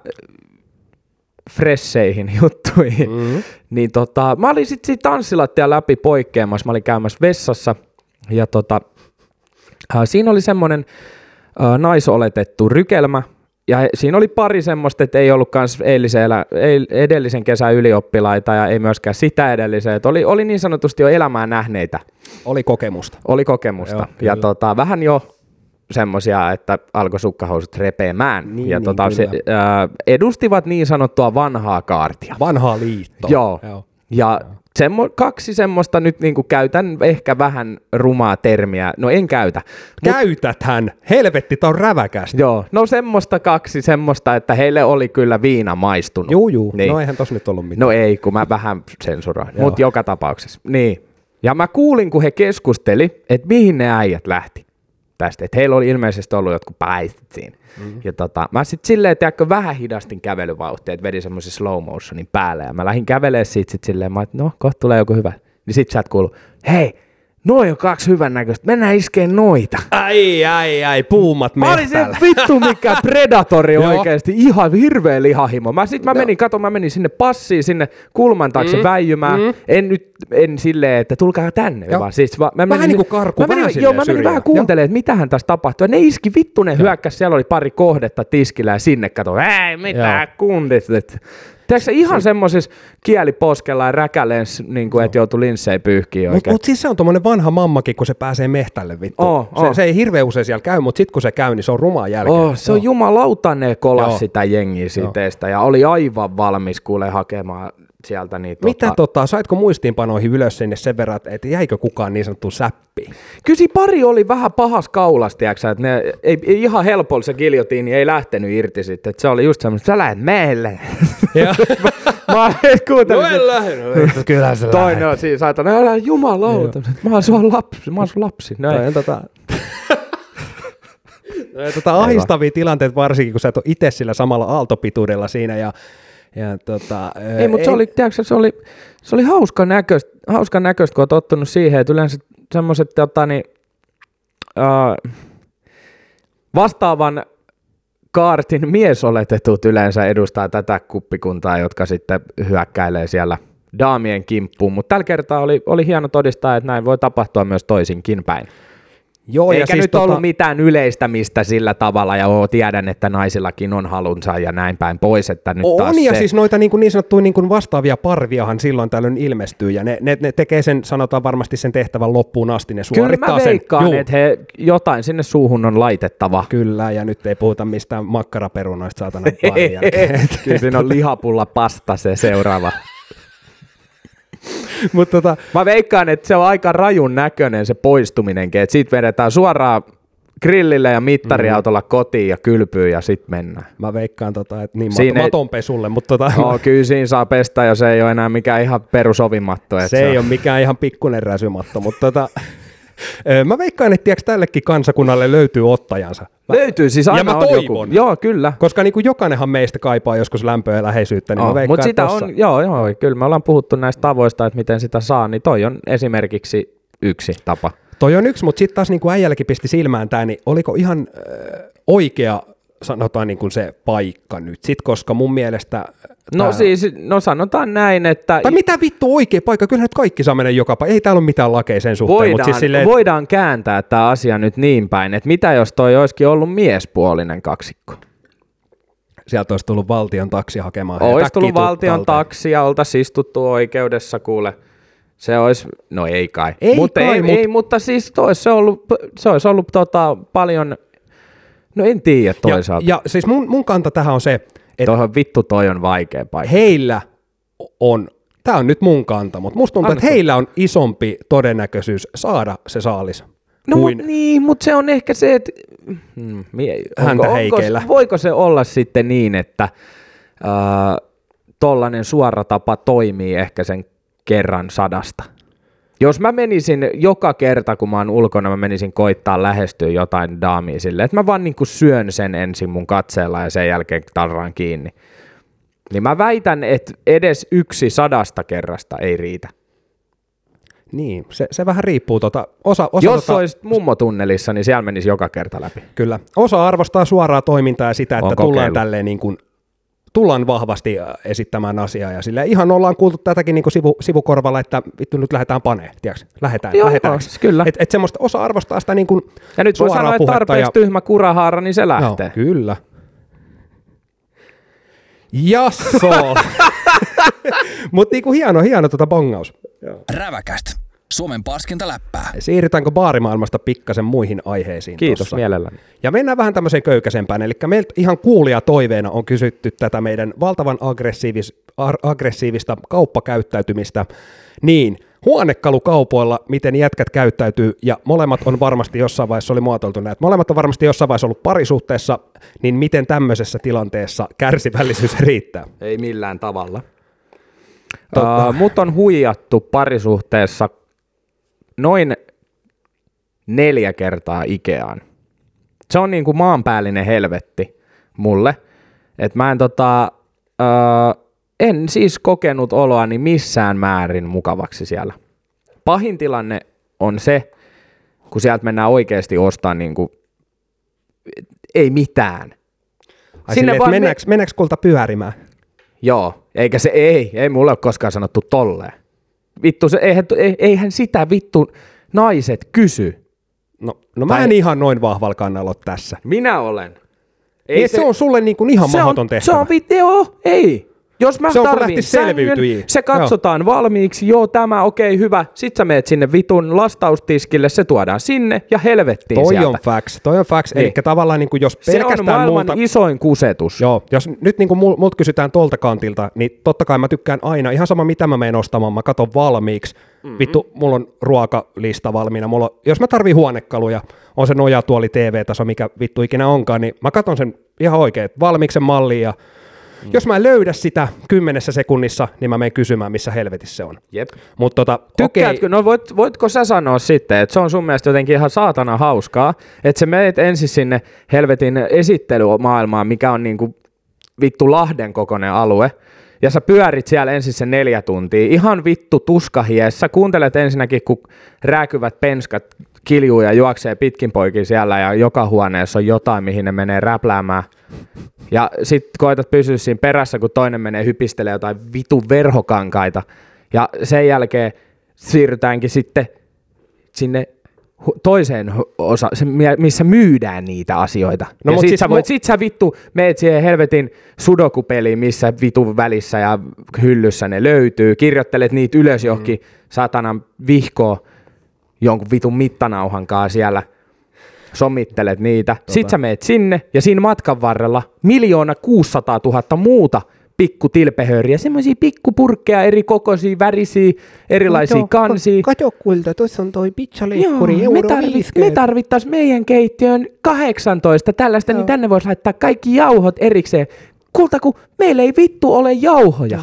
fresseihin juttuihin. Mm-hmm. Niin tota, mä olin sitten tanssilattia läpi poikkeamassa, mä olin käymässä vessassa ja tota, äh, siinä oli semmoinen äh, naisoletettu rykelmä, ja siinä oli pari semmoista, että ei ollut kans eilisen, elä, eil, edellisen kesän ylioppilaita ja ei myöskään sitä edellisen. Et oli, oli niin sanotusti jo elämää nähneitä, oli kokemusta. oli kokemusta. Joo, Joo, ja tota, vähän jo semmoisia, että alkoi sukkahousut repeämään. Niin, ja niin, tota, se, äh, edustivat niin sanottua vanhaa kaartia. Vanhaa liittoa. Joo. Joo. Ja semmo, kaksi semmoista nyt niinku käytän ehkä vähän rumaa termiä. No en käytä. Mut, Käytäthän. Helvetti, tää on räväkästä. joo, no semmoista kaksi semmoista, että heille oli kyllä viina maistunut. Juu, juu. Niin. No eihän tossa nyt ollut mitään. No ei, kun mä vähän sensuroin, mutta joka tapauksessa. Niin. Ja mä kuulin, kun he keskusteli, että mihin ne äijät lähti tästä. Että heillä oli ilmeisesti ollut jotkut päistit siinä. Mm-hmm. Ja tota, mä sitten silleen, tiedätkö, vähän hidastin kävelyvauhtia, että vedin semmoisen slow motionin päälle. Ja mä lähdin kävelemään siitä sit silleen, mä että no, kohta tulee joku hyvä. Niin sit sä et kuulu, hei, Noi on kaksi hyvän näköistä. Mennään iskeen noita. Ai, ai, ai, puumat Mä olin se vittu mikä predatori Joo. oikeesti. Ihan hirveä lihahimo. Mä sit mä menin, kato, mä menin sinne passiin, sinne kulman taakse mm. väijymään. Mm. En nyt, en silleen, että tulkaa tänne, Joo. vaan siis va, mä Vähän niinku karku, mä menin, vähän Joo, mä menin vähän kuuntelemaan, että mitähän tässä tapahtuu. Ja ne iski vittu, ne hyökkäs, siellä oli pari kohdetta tiskillä ja sinne kato, ei mitään kundit. Tiedätkö ihan semmoisessa kieliposkella ja räkäleen, niin kuin, että joutui linssei pyyhkiä Mutta oikein. mut siis se on tommonen vanha mammakin, kun se pääsee mehtälle vittu. Oo, se, oo. se, ei hirveän usein siellä käy, mutta sit kun se käy, niin se on rumaa jälkeen. Oh, se on jumalauta ne kolas sitä jengiä siitä teistä ja oli aivan valmis kuule hakemaan sieltä niitä. Mitä tota, saitko muistiinpanoihin ylös sinne sen verran, että jäikö kukaan niin sanottu säppi? Kyllä siinä pari oli vähän pahas kaulas, tiiäksä, että ne ei, ei ihan helpolla se giljotiini ei lähtenyt irti sitten, että se oli just semmoista, sä lähet meille. mä kuuntelin, että Kyllä se toinen on siinä saatana, älä jumalauta, mä oon sun lapsi, mä oon sun lapsi. No, on tota, tota, ahistavia tilanteita varsinkin, kun sä et ole itse sillä samalla aaltopituudella siinä ja ja tota, Ei, mutta se oli, tiedätkö, se oli, se oli hauska näköistä, hauska näköistä, kun olet tottunut siihen, että yleensä semmoiset tota, niin, uh, vastaavan kaartin miesoletetut yleensä edustaa tätä kuppikuntaa, jotka sitten hyökkäilee siellä daamien kimppuun, mutta tällä kertaa oli, oli hieno todistaa, että näin voi tapahtua myös toisinkin päin. Joo, Eikä ja siis nyt tota, ollut mitään yleistämistä sillä tavalla, ja oo, tiedän, että naisillakin on halunsa ja näin päin pois, että nyt taas On, ja se... siis noita niin, kuin niin sanottuja niin kuin vastaavia parviahan silloin tällöin ilmestyy, ja ne, ne, ne tekee sen, sanotaan varmasti sen tehtävän loppuun asti, ne Kyllä suorittaa mä veikkaan, sen. että he, jotain sinne suuhun on laitettava. Kyllä, ja nyt ei puhuta mistään makkaraperunoista saatana. Kyllä siinä on lihapulla pasta se seuraava. Mutta tota, Mä veikkaan, että se on aika rajun näköinen se poistuminenkin, että siitä vedetään suoraan grillille ja mittariautolla Mm. kotiin ja kylpyyn ja sitten mennään. mä veikkaan, tota, että niin Siinä matonpesulle, mutta tota, No, kyllä siinä saa pestä ja se ei ole enää mikään ihan perusovimatto. että se ei ole mikään ihan pikkuinen räsymatto, mutta tota, mä veikkaan, että tiiäks, tällekin kansakunnalle löytyy ottajansa. Mä, Löytyy siis aina mä on toivon. joku. Joo, kyllä. koska niin kuin jokainenhan meistä kaipaa joskus lämpöä ja läheisyyttä, niin mä Oh, veikkaan, Mutta sitä tossa- on, joo, joo, kyllä me ollaan puhuttu näistä tavoista, että miten sitä saa, niin toi on esimerkiksi yksi tapa. Toi on yksi, mutta sitten taas niin kuin äijälläkin pisti silmään tämä, niin oliko ihan äh, oikea, sanotaan niin kuin se paikka nyt sit, koska mun mielestä... No tää- siis, no sanotaan näin, että Tai mitä vittu oikea paikka, kyllähän nyt kaikki saa mennä joka paikka. Ei täällä ole mitään lakeja sen suhteen, voidaan, mutta siis silleen, voidaan kääntää tämä asia nyt niin päin, että mitä jos toi olisikin ollut miespuolinen kaksikko? sieltä olisi tullut valtion taksi hakemaan. Olisi tullut valtion taksi ja oltaisiin istuttu oikeudessa, kuule. Se olisi, no ei kai. Ei mutta kai, ei, mut- ei, mutta siis toi, se, ollut, se olisi ollut tota, paljon, no en tiedä Ja, toisaalta. ja siis mun, mun kanta tähän on se, että Tuohon vittu toi on vaikea paikka. heillä on, tämä on nyt mun kanta, mutta musta tuntuu, että heillä on isompi todennäköisyys saada se saalis No kuin mut niin, mutta se on ehkä se, että hmm, mie- Häntä onko, heikeillä. onko, voiko se olla sitten niin, että äh, tollainen suora tapa toimii ehkä sen kerran sadasta? Jos mä menisin joka kerta, kun mä oon ulkona, mä menisin koittaa lähestyä jotain daamia silleen, että mä vaan niin syön sen ensin mun katseella ja sen jälkeen tarraan kiinni. Niin mä väitän, että edes yksi sadasta kerrasta ei riitä. Niin, se, se vähän riippuu. Tota, osa, osa Jos tota, olisit mummotunnelissa, niin siellä menisi joka kerta läpi. Kyllä. Osa arvostaa suoraa toimintaa ja sitä, että tullaan tälleen niin kuin, tullaan vahvasti äh, esittämään asiaa ja sille ihan ollaan kuultu tätäkin niin kuin sivu, sivukorvalla, että vittu nyt lähdetään paneen, tiedätkö? Lähetään, Joo, lähetään. joo, siis kyllä. Et, et semmoista osa arvostaa sitä niin kuin Ja nyt voi sanoa, että tarpeeksi ja, tyhmä kurahaara, niin se lähtee. Joo, kyllä. Jasso! Mutta niinku hieno, hieno tota bongaus. Räväkäst. Suomen paskinta läppää. Siirrytäänkö baarimaailmasta pikkasen muihin aiheisiin Kiitos tossa? mielelläni. Ja mennään vähän tämmöiseen köykäisempään, eli meiltä ihan kuulia toiveena on kysytty tätä meidän valtavan aggressiivis, ar- aggressiivista kauppakäyttäytymistä, niin huonekalukaupoilla, miten jätkät käyttäytyy, ja molemmat on varmasti jossain vaiheessa, oli muotoiltu näin, että molemmat on varmasti jossain vaiheessa ollut parisuhteessa, niin miten tämmöisessä tilanteessa kärsivällisyys riittää? Ei millään tavalla. Tota- Uh, mut on huijattu parisuhteessa noin neljä kertaa Ikeaan. Se on niinku maanpäällinen helvetti mulle. Et mä en tota, uh, en siis kokenut oloani missään määrin mukavaksi siellä. Pahin tilanne on se, kun sieltä mennään oikeasti ostamaan niinku, ei mitään. Ai Sinne silleen, vaan me- mennäänkö, mennäänkö kulta pyörimään? Joo, eikä se, ei, ei mulle ole koskaan sanottu tolleen. Vittu, se, eihän, ei- eihän sitä vittu naiset kysy. No, no mä Tai- en ihan noin vahvalla kannalla ole tässä. Minä olen. Ei se, se on sulle niin kuin ihan se mahdoton on, tehtävä. Se on joo, ei. Jos mä Se on, tarviin sängyn, se katsotaan valmiiksi, joo tämä okei hyvä, sit sä meet sinne vitun lastaustiskille, se tuodaan sinne ja helvettiin Toi sieltä. on facts, toi on facts. Niin. Eli tavallaan niin kuin jos se on pelkästään maailman multa... isoin kusetus. Joo, jos nyt niin kuin mul, mut kysytään tuolta kantilta, niin totta kai mä tykkään aina, ihan sama mitä mä menen ostamaan, mä katon valmiiksi. Mm-hmm. Vittu, mulla on ruokalista valmiina. Mulla on, jos mä tarvin huonekaluja, on se nojatuoli TV-taso, mikä vittu ikinä onkaan, niin mä katon sen ihan oikein, valmiiksi sen malliin ja Jos mä en löydä sitä kymmenessä sekunnissa, niin mä menen kysymään, missä helvetissä se on. Jep. Mutta tota, Tykkäätkö, no voit, voitko sä sanoa sitten, että se on sun mielestä jotenkin ihan saatana hauskaa, että sä meet ensin sinne helvetin esittelymaailmaan, mikä on niinku vittu Lahden kokoinen alue, ja sä pyörit siellä ensin se neljä tuntia, ihan vittu tuskahiessä, kuuntelet ensinnäkin, kun rääkyvät penskat kiljuu ja juoksee pitkin poikin siellä, ja joka huoneessa on jotain, mihin ne menee räpläämään. Ja sit koetat pysyä siinä perässä, kun toinen menee hypistelee jotain vitu verhokankaita. Ja sen jälkeen siirrytäänkin sitten sinne toiseen osa, missä myydään niitä asioita. No, ja mut sit, siis sä voit, mu- sit sä vittu meet siihen helvetin sudokupeliin, missä vitun välissä ja hyllyssä ne löytyy, kirjoittelet niitä ylös johonkin mm. satanan vihkoon jonkun vitun mittanauhan kanssa siellä, sommittelet niitä. Tota. Sitten sä meet sinne ja siinä matkan varrella miljoona 600 000 muuta pikku tilpehööriä, semmoisia pikkupurkkeja, eri kokoisia, värisiä, erilaisia kansia. Kato kulta, tuossa on toi Joo, pizzaleikkuri, me, euro tarvi, me 50. tarvittaisiin meidän keittiöön 18 tällaista, niin tänne voisi laittaa kaikki jauhot erikseen. Kulta, kun meillä ei vittu ole jauhoja.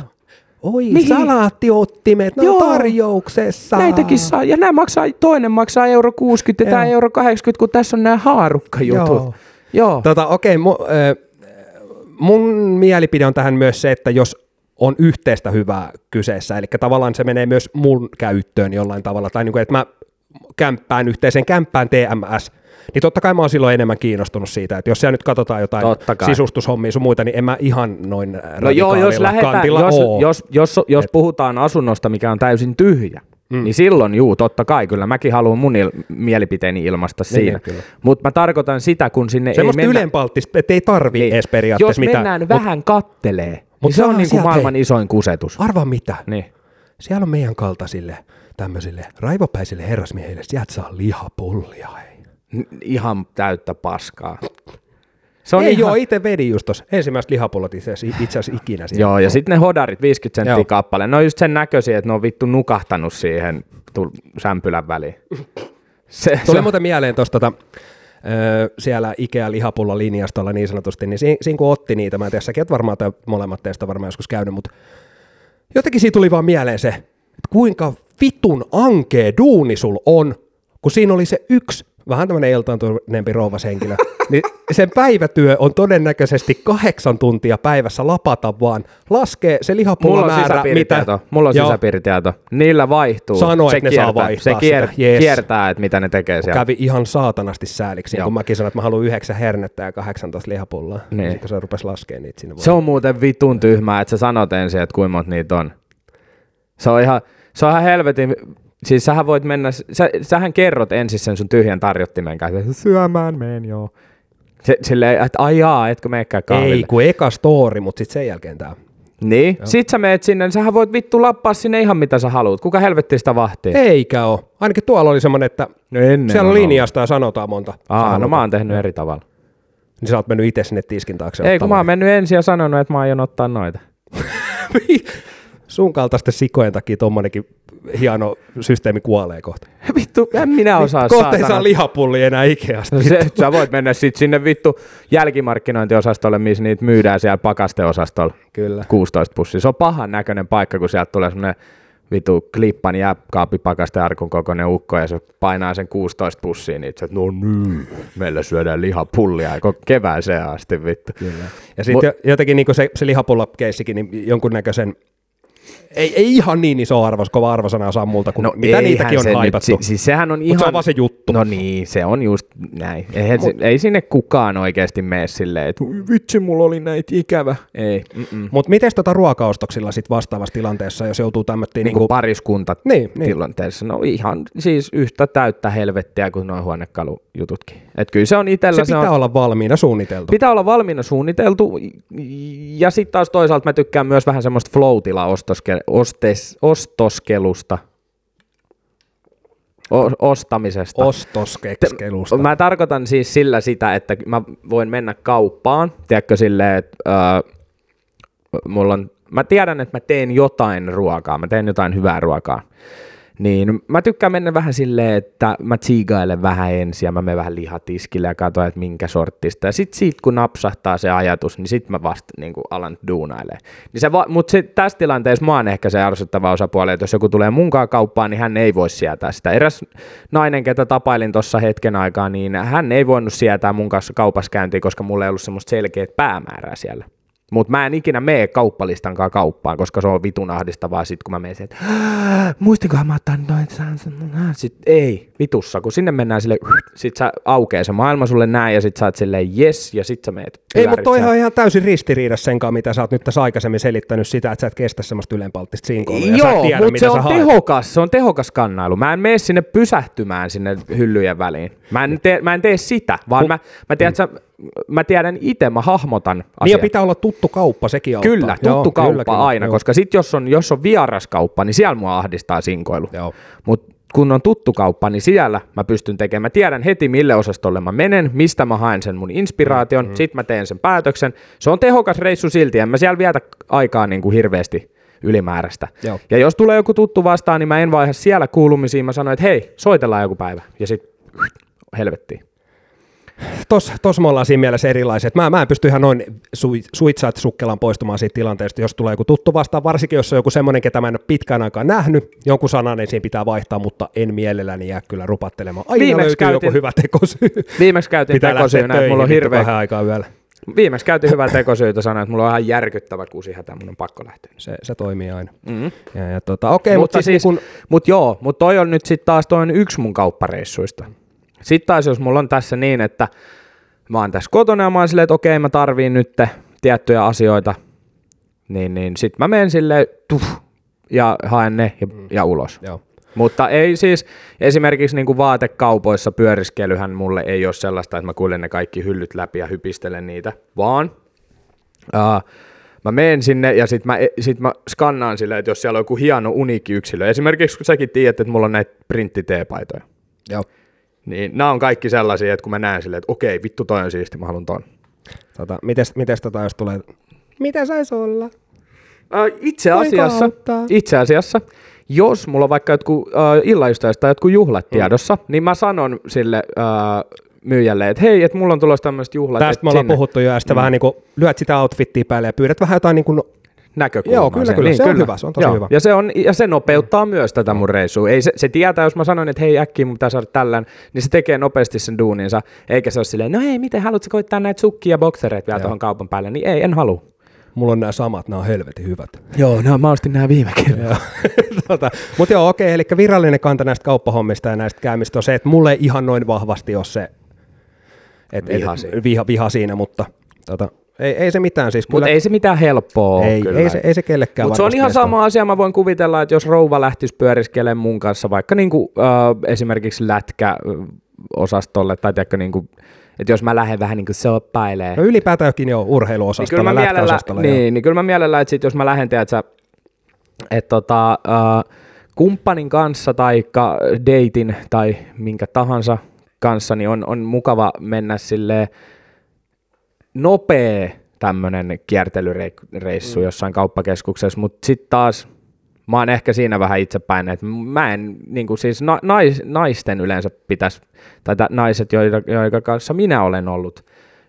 Oi, Mihin? salaattiottimet, ne on Joo. tarjouksessa. Näitäkin saa, ja nämä maksaa, toinen maksaa euro 60 ja tämä euro 80, kun tässä on nämä haarukkajutut. Joo. Joo. Tota, okei, mu, äh, mun mielipide on tähän myös se, että jos on yhteistä hyvää kyseessä, eli tavallaan se menee myös mun käyttöön jollain tavalla, tai niin kuin, että mä kämppään yhteiseen kämppään TMS, niin totta kai mä oon silloin enemmän kiinnostunut siitä, että jos siellä nyt katsotaan jotain sisustushommia sun muita, niin en mä ihan noin No joo, jos, lähdetään, jos, oo. jos, jos, jos puhutaan asunnosta, mikä on täysin tyhjä, mm. niin silloin juu, totta kai, kyllä mäkin haluan mun il- mielipiteeni ilmaista siinä. niin, kyllä. Mutta mä tarkoitan sitä, kun sinne Semmoista ei mennä... ylenpalttista, että ei tarvi Niin. edes periaatteessa Jos mitään. mennään Mut vähän kattelee, mut niin se on niinku maailman hei. isoin kusetus. Arvaa mitä, Niin. siellä on meidän kaltaisille tämmöisille raivopäisille herrasmiehille, sieltä saa lihapullia, hei. Ihan täyttä paskaa. Se on Ei ihan... joo, itse vedin just tossa. Ensimmäiset lihapullot itse asiassa ikinä siellä. Joo, ja sitten ne hodarit 50 senttiä Joo. kappale. Ne on just sen näköisiä, että ne on vittu nukahtanut siihen sämpylän väliin. Se, se Tuli on- muuten mieleen tuosta tota, siellä Ikea lihapulla linjastolla niin sanotusti, niin siinä, siinä kun otti niitä, mä en tiedä, säkin oot varmaan tai molemmat teistä varmaan joskus käynyt, mutta jotenkin siitä tuli vaan mieleen se, että kuinka vitun ankee duuni sul on, kun siinä oli se yksi vähän tämmöinen iltaantuneempi rouvashenkilö, niin sen päivätyö on todennäköisesti kahdeksan tuntia päivässä lapata vaan, laskee se Mulla lihapulla on määrä, mitä... Mulla on Joo. sisäpiiritieto. Niillä vaihtuu. Sano, se että ne saa kiertää, vaihtaa Se kier- sitä. Yes. kiertää, että mitä ne tekee siellä. kävi ihan saatanasti sääliksi, Joo. kun mäkin sanoin, että mä haluan yhdeksän hernettä ja 18 lihapullaa. Niin. Sitten se rupesi laskemaan niitä sinne. Se on muuten vitun tyhmää, että sä sanot ensin, että kuinka monta niitä on. Se on ihan, se on ihan helvetin, siis sähän voit mennä, sä, sähän kerrot ensin sen sun tyhjän tarjottimen kanssa, että syömään meen joo. Se, silleen, että ai jaa, etkö meekään kahville. Ei, kun eka story, mutta sitten sen jälkeen tää. Niin, sit sä meet sinne, niin sähän voit vittu lappaa sinne ihan mitä sä haluat. Kuka helvetti sitä vahtii? Eikä oo. Ainakin tuolla oli semmonen, että No ennen siellä on linjasta ja sanotaan monta. Aa, no mä oon tehnyt eri tavalla. Niin sä oot mennyt itse sinne tiskin taakse. Ei, kun mä oon mennyt ensin ja sanonut, että mä aion ottaa noita. Sun kaltaisten sikojen takia tommonenkin hieno systeemi kuolee kohta. Vittu, en minä osaa Kohta ei saa lihapullia enää Ikeasta. No se, sä voit mennä sit sinne vittu jälkimarkkinointiosastolle, missä niitä myydään siellä pakasteosastolla. Kyllä. 16 pussia. Se on pahan näköinen paikka, kun sieltä tulee semmoinen vitu klippan jääkaappi pakastearkun kokoinen ukko ja se painaa sen 16 pussia, niin se, että no niin, meillä syödään lihapullia ja kevääseen asti vittu. Kyllä. Ja sitten jotenkin niin se, se lihapullakeissikin, niin jonkunnäköisen, ei, ei ihan niin iso arvos, kova arvosana saa multa, kun no, mitä niitäkin on haipattu. si- siis sehän on ihan... se on vaan se juttu. No niin, se on just näin. Eihän se, ei sinne kukaan oikeasti mene silleen, että "Ui, vitsi, mulla oli näitä ikävä. Ei, Mutta miten tota ruokaostoksilla sit vastaavassa tilanteessa, jos joutuu tämmöttiin niin kuin niinku, pariskunta Niin, niin. tilanteessa. No ihan siis yhtä täyttä helvettiä kuin nuo huonekalujututkin. Et kyllä se on itsellä, se se, pitää on, olla valmiina suunniteltu. pitää olla valmiina suunniteltu. Ja sitten taas toisaalta mä tykkään myös vähän semmoista floatilla ostoske, ostes, ostoskelusta. O, ostamisesta. Ostoskeskelusta. Mä tarkoitan siis sillä sitä, että mä voin mennä kauppaan, tiedätkö silleen, että öö, mulla on, mä tiedän, että mä teen jotain ruokaa, mä teen jotain hyvää ruokaa. Niin mä tykkään mennä vähän silleen, että mä tsiigailen vähän ensin ja mä menen vähän lihatiskille ja katsoin, että minkä sorttista. Ja sit siitä kun napsahtaa se ajatus, niin sit mä vasta niin alan duunailemaan. Niin va- Mutta tässä tilanteessa mä oon ehkä se arvostettava osapuoli, että jos joku tulee munkaan kauppaan, niin hän ei voi sietää sitä. Eräs nainen, ketä tapailin tuossa hetken aikaa, niin hän ei voinut sietää mun kanssa kaupaskäyntiä, koska mulla ei ollut semmoista selkeät päämäärää siellä. Mutta mä en ikinä mene kauppalistankaan kauppaan, koska se on vitun ahdistavaa sit, kun mä menen että muistinkohan mä ottaa noin, sit ei, vitussa, kun sinne mennään sille, sit sä aukee se maailma sulle näin, ja sit sä oot silleen yes, ja sit sä meet. Ei, mutta toi on ihan täysin ristiriidassa senkaan, mitä sä oot nyt tässä aikaisemmin selittänyt sitä, että sä et kestä semmoista ylenpalttista sinkoilua. Joo, mutta se on tehokas, se on tehokas kannailu. Mä en mene sinne pysähtymään sinne hyllyjen väliin. Mä en tee, mä en tee sitä, vaan mä, mä, tiedän, että sä, mä tiedän itse, mä hahmotan asiat. Niin pitää olla tuttu kauppa, sekin auttaa. Kyllä, tuttu Joo, kauppa kyllä, kyllä, aina, joo. koska sit jos on, jos on vieras kauppa, niin siellä mua ahdistaa sinkoilu. Mutta kun on tuttu kauppa, niin siellä mä pystyn tekemään. Mä tiedän heti, mille osastolle mä menen, mistä mä haen sen mun inspiraation, mm-hmm. sit mä teen sen päätöksen. Se on tehokas reissu silti, en mä siellä vietä aikaa niin kuin hirveästi ylimääräistä. Joo. Ja jos tulee joku tuttu vastaan, niin mä en vaihe siellä kuulumisiin, mä sanoin, että hei, soitellaan joku päivä. Ja sit helvettiin tos, tos me ollaan siinä mielessä erilaiset. Mä, mä en pysty ihan noin su, suitsaat sukkelaan poistumaan siitä tilanteesta, jos tulee joku tuttu vastaan, varsinkin jos on joku semmoinen, ketä mä en ole pitkään aikaan nähnyt, jonkun sanan niin siinä pitää vaihtaa, mutta en mielelläni jää kyllä rupattelemaan. Aina viimeksi löytyy käytin, joku hyvä tekosyy. Viimeksi käytiin tekosyynä, että mulla on hirveä... Vähän aikaa vielä. Viimeksi käytiin hyvää tekosyytä sanoa, että mulla on ihan järkyttävä hätä, mun on pakko lähteä. Se, se toimii aina. Mm-hmm. Ja, ja tota, okay, mutta, mutta siis, niin kun... mut joo, mutta toi on nyt sitten taas toinen yksi mun kauppareissuista. Sitten taas jos mulla on tässä niin, että mä oon tässä kotona ja mä oon silleen, että okei, mä tarviin nyt tiettyjä asioita, niin, niin sit mä menen silleen, tuh, ja haen ne ja, mm. ja ulos. Joo. Mutta ei siis, esimerkiksi niin kuin vaatekaupoissa pyöriskelyhän mulle ei ole sellaista, että mä kuulen ne kaikki hyllyt läpi ja hypistelen niitä, vaan uh, mä menen sinne ja sit mä, e, sit mä skannaan silleen, että jos siellä on joku hieno uniikki yksilö, esimerkiksi kun säkin tiedät, että mulla on näitä printtiteepaitoja. Joo. Niin nämä on kaikki sellaisia, että kun mä näen silleen, että okei, vittu toi on siisti, mä haluan ton. Tota, mites, mites tota, jos tulee, mitä saisi olla? Äh, itse asiassa, itse asiassa, jos mulla on vaikka jotkut äh, illaystäjät tai jotkut juhlat mm. tiedossa, niin mä sanon sille äh, myyjälle, että hei, että mulla on tulossa tämmöistä juhlat. Tästä me ollaan sinne. puhuttu jo, ja sitten mm. vähän niin kuin lyöt sitä outfittiä päälle ja pyydät vähän jotain niin kuin näkökulmaa. Joo, kyllä, kyllä. Niin, se kyllä. on hyvä, se on tosi Joo. hyvä. Ja se, on, ja se nopeuttaa mm. myös tätä mun reissua. Ei se, se tietää, jos mä sanon, että hei äkkiä mun pitää saada tällän, niin se tekee nopeasti sen duuninsa, eikä se ole silleen, no hei, miten haluatko koittaa näitä sukkia ja boksereita vielä tuohon kaupan päälle, niin ei, en halua. Mulla on nämä samat, nämä on helvetin hyvät. Joo, no, mä ostin nämä viime kerralla. tota, Mutta joo, okei, eli virallinen kanta näistä kauppahommista ja näistä käymistä on se, että mulle ei ihan noin vahvasti ole se et, viha, et, viha, viha siinä, mutta tota, ei, ei se mitään siis. Mutta ei se mitään helppoa ei, kyllä. Ei se, ei se kellekään Mutta se on ihan sama asia, mä voin kuvitella, että jos rouva lähtisi pyöriskelemään mun kanssa vaikka niinku, äh, esimerkiksi lätkäosastolle tai tiedätkö, niinku, että jos mä lähden vähän niin kuin soppailemaan. No ylipäätään jokin jo urheiluosastolla, niin lätkäosastolla. Niin, niin kyllä mä mielellä, että sit jos mä lähden, tiedätkö, että tota, äh, kumppanin kanssa tai deitin tai minkä tahansa kanssa, niin on, on mukava mennä silleen, nopea tämmöinen kiertelyreissu mm. jossain kauppakeskuksessa, mutta sitten taas mä oon ehkä siinä vähän itsepäin, että mä en, niin kuin siis na, nais, naisten yleensä pitäisi, tai t- naiset, joiden, joiden kanssa minä olen ollut,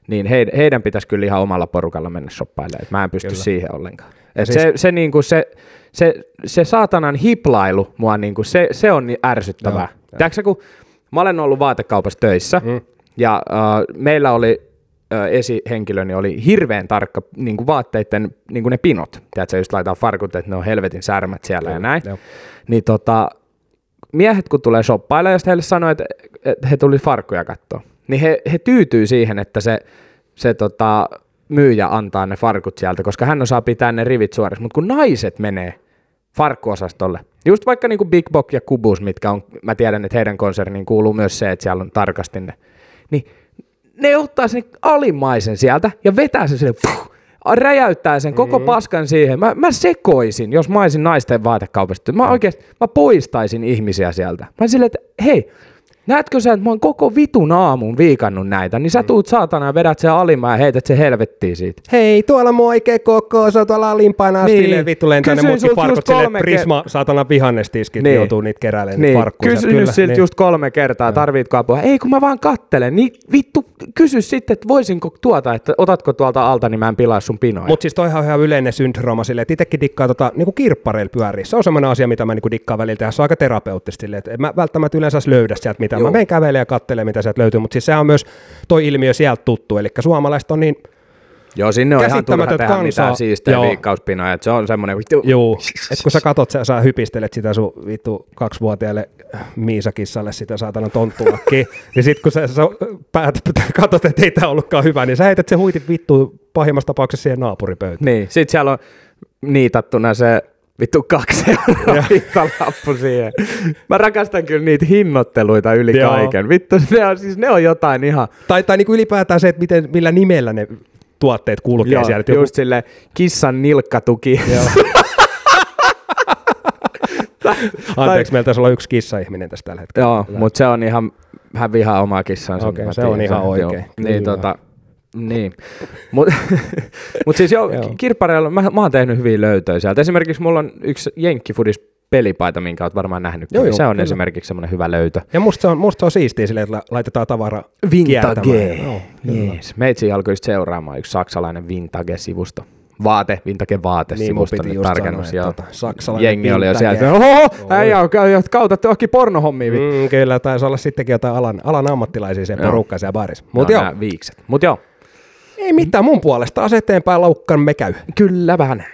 niin he, heidän pitäisi kyllä ihan omalla porukalla mennä shoppailemaan, että mä en pysty kyllä. siihen ollenkaan. Et siis... se, se, niin kuin se, se, se saatanan hiplailu mua, niin kuin se, se on niin ärsyttävää. Tiedätkö, kun mä olen ollut vaatekaupassa töissä, mm. ja uh, meillä oli esihenkilöni oli hirveän tarkka niin kuin vaatteiden niin kuin ne pinot. Tiedätkö, just laitetaan farkut, että ne on helvetin särmät siellä joo, ja näin. Joo. Niin tota, miehet kun tulee shoppailemaan, ja heille sanoo, että, että he tuli farkkuja katsoa, niin he, he tyytyy siihen, että se, se tota, myyjä antaa ne farkut sieltä, koska hän osaa pitää ne rivit suorassa. Mutta kun naiset menee farkkuosastolle, just vaikka niin kuin Big Bock ja Kubus, mitkä on, mä tiedän, että heidän konserniin kuuluu myös se, että siellä on tarkasti ne, niin ne ottaa sen alimmaisen sieltä ja vetää sen sille, puh, räjäyttää sen koko mm-hmm. paskan siihen. Mä, mä sekoisin, jos mä olisin naisten vaatekaupasta. Mä oikeasti, mä poistaisin ihmisiä sieltä. Mä silleen, että hei, Näetkö sä, että mä oon koko vitun aamun viikannut näitä, niin sä tuut saatana ja vedät sen alimaan ja heität se helvettiin siitä. Hei, tuolla mun oikee koko, se on tuolla alimpana Niin. niin. silleen vittu lentää ne sulta farkut kolme että Prisma, saatana vihannestiskit, Niin. niin. joutuu niitä keräilemään Niin, niitä farkkuja. kysy nyt siltä just kolme kertaa, tarvitko apua? Ei, kun mä vaan kattelen. Niin vittu, kysy sitten, että voisinko tuota, että otatko tuolta alta, niin mä en pilaa sun pinoja. Mutta siis toihan on ihan yleinen syndrooma silleen, että itsekin dikkaa tota, niinku kirppareilla pyöriä. Se on semmoinen asia, mitä mä niinku dikkaan välillä tehdä. Se on aika terapeuttisesti silleen, että mä välttämättä yleensä löydä sieltä mitään. Joo. Mä menen kävelemään ja katselemaan, mitä sieltä löytyy, mutta siis sehän on myös toi ilmiö sieltä tuttu. Eli suomalaiset on niin, Joo, sinne on ihan turha tehdä kansaa. mitään siistejä Joo. viikkauspinoja, että se on semmoinen vittu. juu, että kun sä katot, sä, sä hypistelet sitä sun vittu kaksivuotiaalle Miisakissalle sitä saatana tonttulakkiin, niin sit kun sä, sä päät, katot, että ei tää ollutkaan hyvä, niin sä heität se huitin vittu pahimmassa tapauksessa siihen naapuripöytään. Niin, sit siellä on niitattuna se vittu kaksi euroa hintalappu siihen. Mä rakastan kyllä niitä hinnoitteluita yli Joo. kaiken. Vittu, ne on, siis ne on jotain ihan... Tai, tai niinku ylipäätään se, että miten, millä nimellä ne tuotteet kulkee Joo, siellä. että Joku, just sille kissan nilkkatuki. anteeksi, meillä taisi olla yksi kissa-ihminen tässä tällä hetkellä. Joo, mutta se on ihan, hän vihaa omaa kissansa. Okei, mä se on ihan oikein. joo. Niin, tota, niin. Mutta mut siis joo, Joo. kirppareilla mä, mä oon tehnyt hyviä löytöjä sieltä. Esimerkiksi mulla on yksi Jenkkifudis pelipaita, minkä oot varmaan nähnyt. Joo, joo, se on kyllä. esimerkiksi semmoinen hyvä löytö. Ja musta se on, musta se on siistiä silleen, että la- laitetaan tavara. Joo, kyllä. Yes. Meitsi alkoi just seuraamaan yksi saksalainen Vintage-sivusto. Vaate, Vintage-vaate Niin, mun sivusto, nyt tarkennus. sanoa, että tota, saksalainen Jengi oli jo Vintage. sieltä, oho, äijä on kautatte johonkin pornohommia. Mm. Kyllä, taisi olla sittenkin jotain alan, alan ammattilaisia sen Joo. porukkaan siellä baarissa. Mut Mutta no, joo, viikset. Mut joo, ei mitään mun puolesta. Ase eteenpäin laukkaan me käy. kyllä vähän.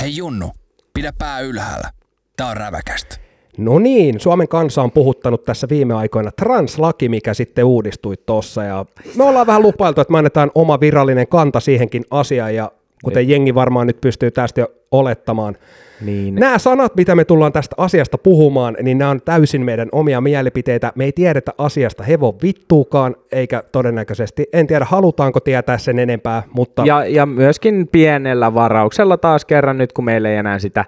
Hei Junnu, pidä pää ylhäällä. Tää on räväkästä. No niin, Suomen kansa on puhuttanut tässä viime aikoina translaki, mikä sitten uudistui tuossa. Ja me ollaan vähän lupailtu, että me annetaan oma virallinen kanta siihenkin asiaan. Ja kuten jengi varmaan nyt pystyy tästä jo olettamaan, Niin. Nämä sanat, mitä me tullaan tästä asiasta puhumaan, niin nämä on täysin meidän omia mielipiteitä. Me ei tiedetä asiasta hevon vittuukaan, eikä todennäköisesti, en tiedä halutaanko tietää sen enempää, mutta Ja, ja myöskin pienellä varauksella taas kerran nyt, kun meillä ei enää sitä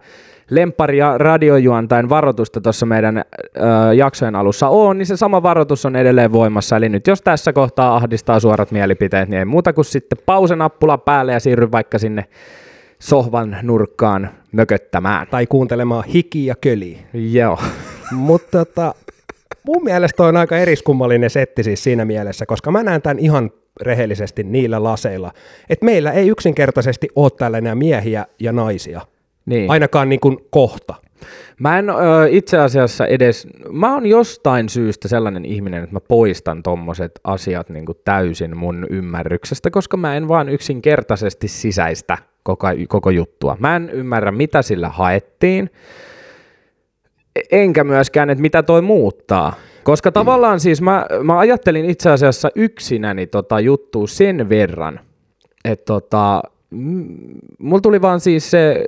lemparia radiojuontain varoitusta tuossa meidän ö, jaksojen alussa on, niin se sama varoitus on edelleen voimassa. Eli nyt jos tässä kohtaa ahdistaa suorat mielipiteet, niin ei muuta kuin sitten pausenappula päälle ja siirry vaikka sinne sohvan nurkkaan mököttämään. tai kuuntelemaan hiki ja köli. Joo. Mutta tota, mun mielestä on aika eriskummallinen setti siis siinä mielessä, koska mä näen tämän ihan rehellisesti niillä laseilla, että meillä ei yksinkertaisesti ole tällainen miehiä ja naisia. Niin. Ainakaan niin kuin kohta. Mä en ö, itse asiassa edes, mä oon jostain syystä sellainen ihminen, että mä poistan tommoset asiat niin kuin täysin mun ymmärryksestä, koska mä en vaan yksinkertaisesti sisäistä koko, koko juttua. Mä en ymmärrä, mitä sillä haettiin, enkä myöskään, että mitä toi muuttaa. Koska tavallaan siis mä, mä ajattelin itse asiassa yksinäni tota juttua sen verran, että tota, mulla tuli vaan siis se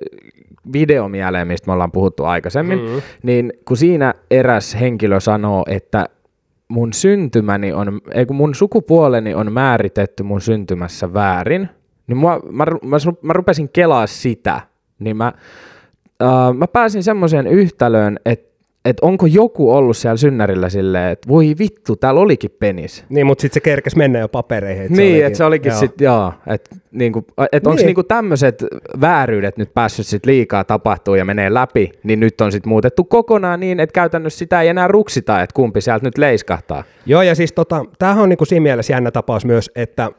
video mieleen, mistä me ollaan puhuttu aikaisemmin, mm-hmm. niin kun siinä eräs henkilö sanoo, että mun syntymäni on, ei kun mun sukupuoleni on määritetty mun syntymässä väärin, niin mua, mä, mä, mä rupesin kelaa sitä, niin mä, äh, mä pääsin semmoiseen yhtälöön, että et onko joku ollut siellä synnärillä silleen, että voi vittu, täällä olikin penis. Niin, mutta sitten se kerkes mennä jo papereihin. et niin, että se olikin joo. sitten, joo, että niinku, et onko Niin. niinku tämmöiset vääryydet nyt päässyt sit liikaa tapahtuu ja menee läpi, niin nyt on sitten muutettu kokonaan niin, että käytännössä sitä ei enää ruksita, että kumpi sieltä nyt leiskahtaa. Joo, ja siis tota, tämähän on niinku siinä mielessä jännä tapaus myös, että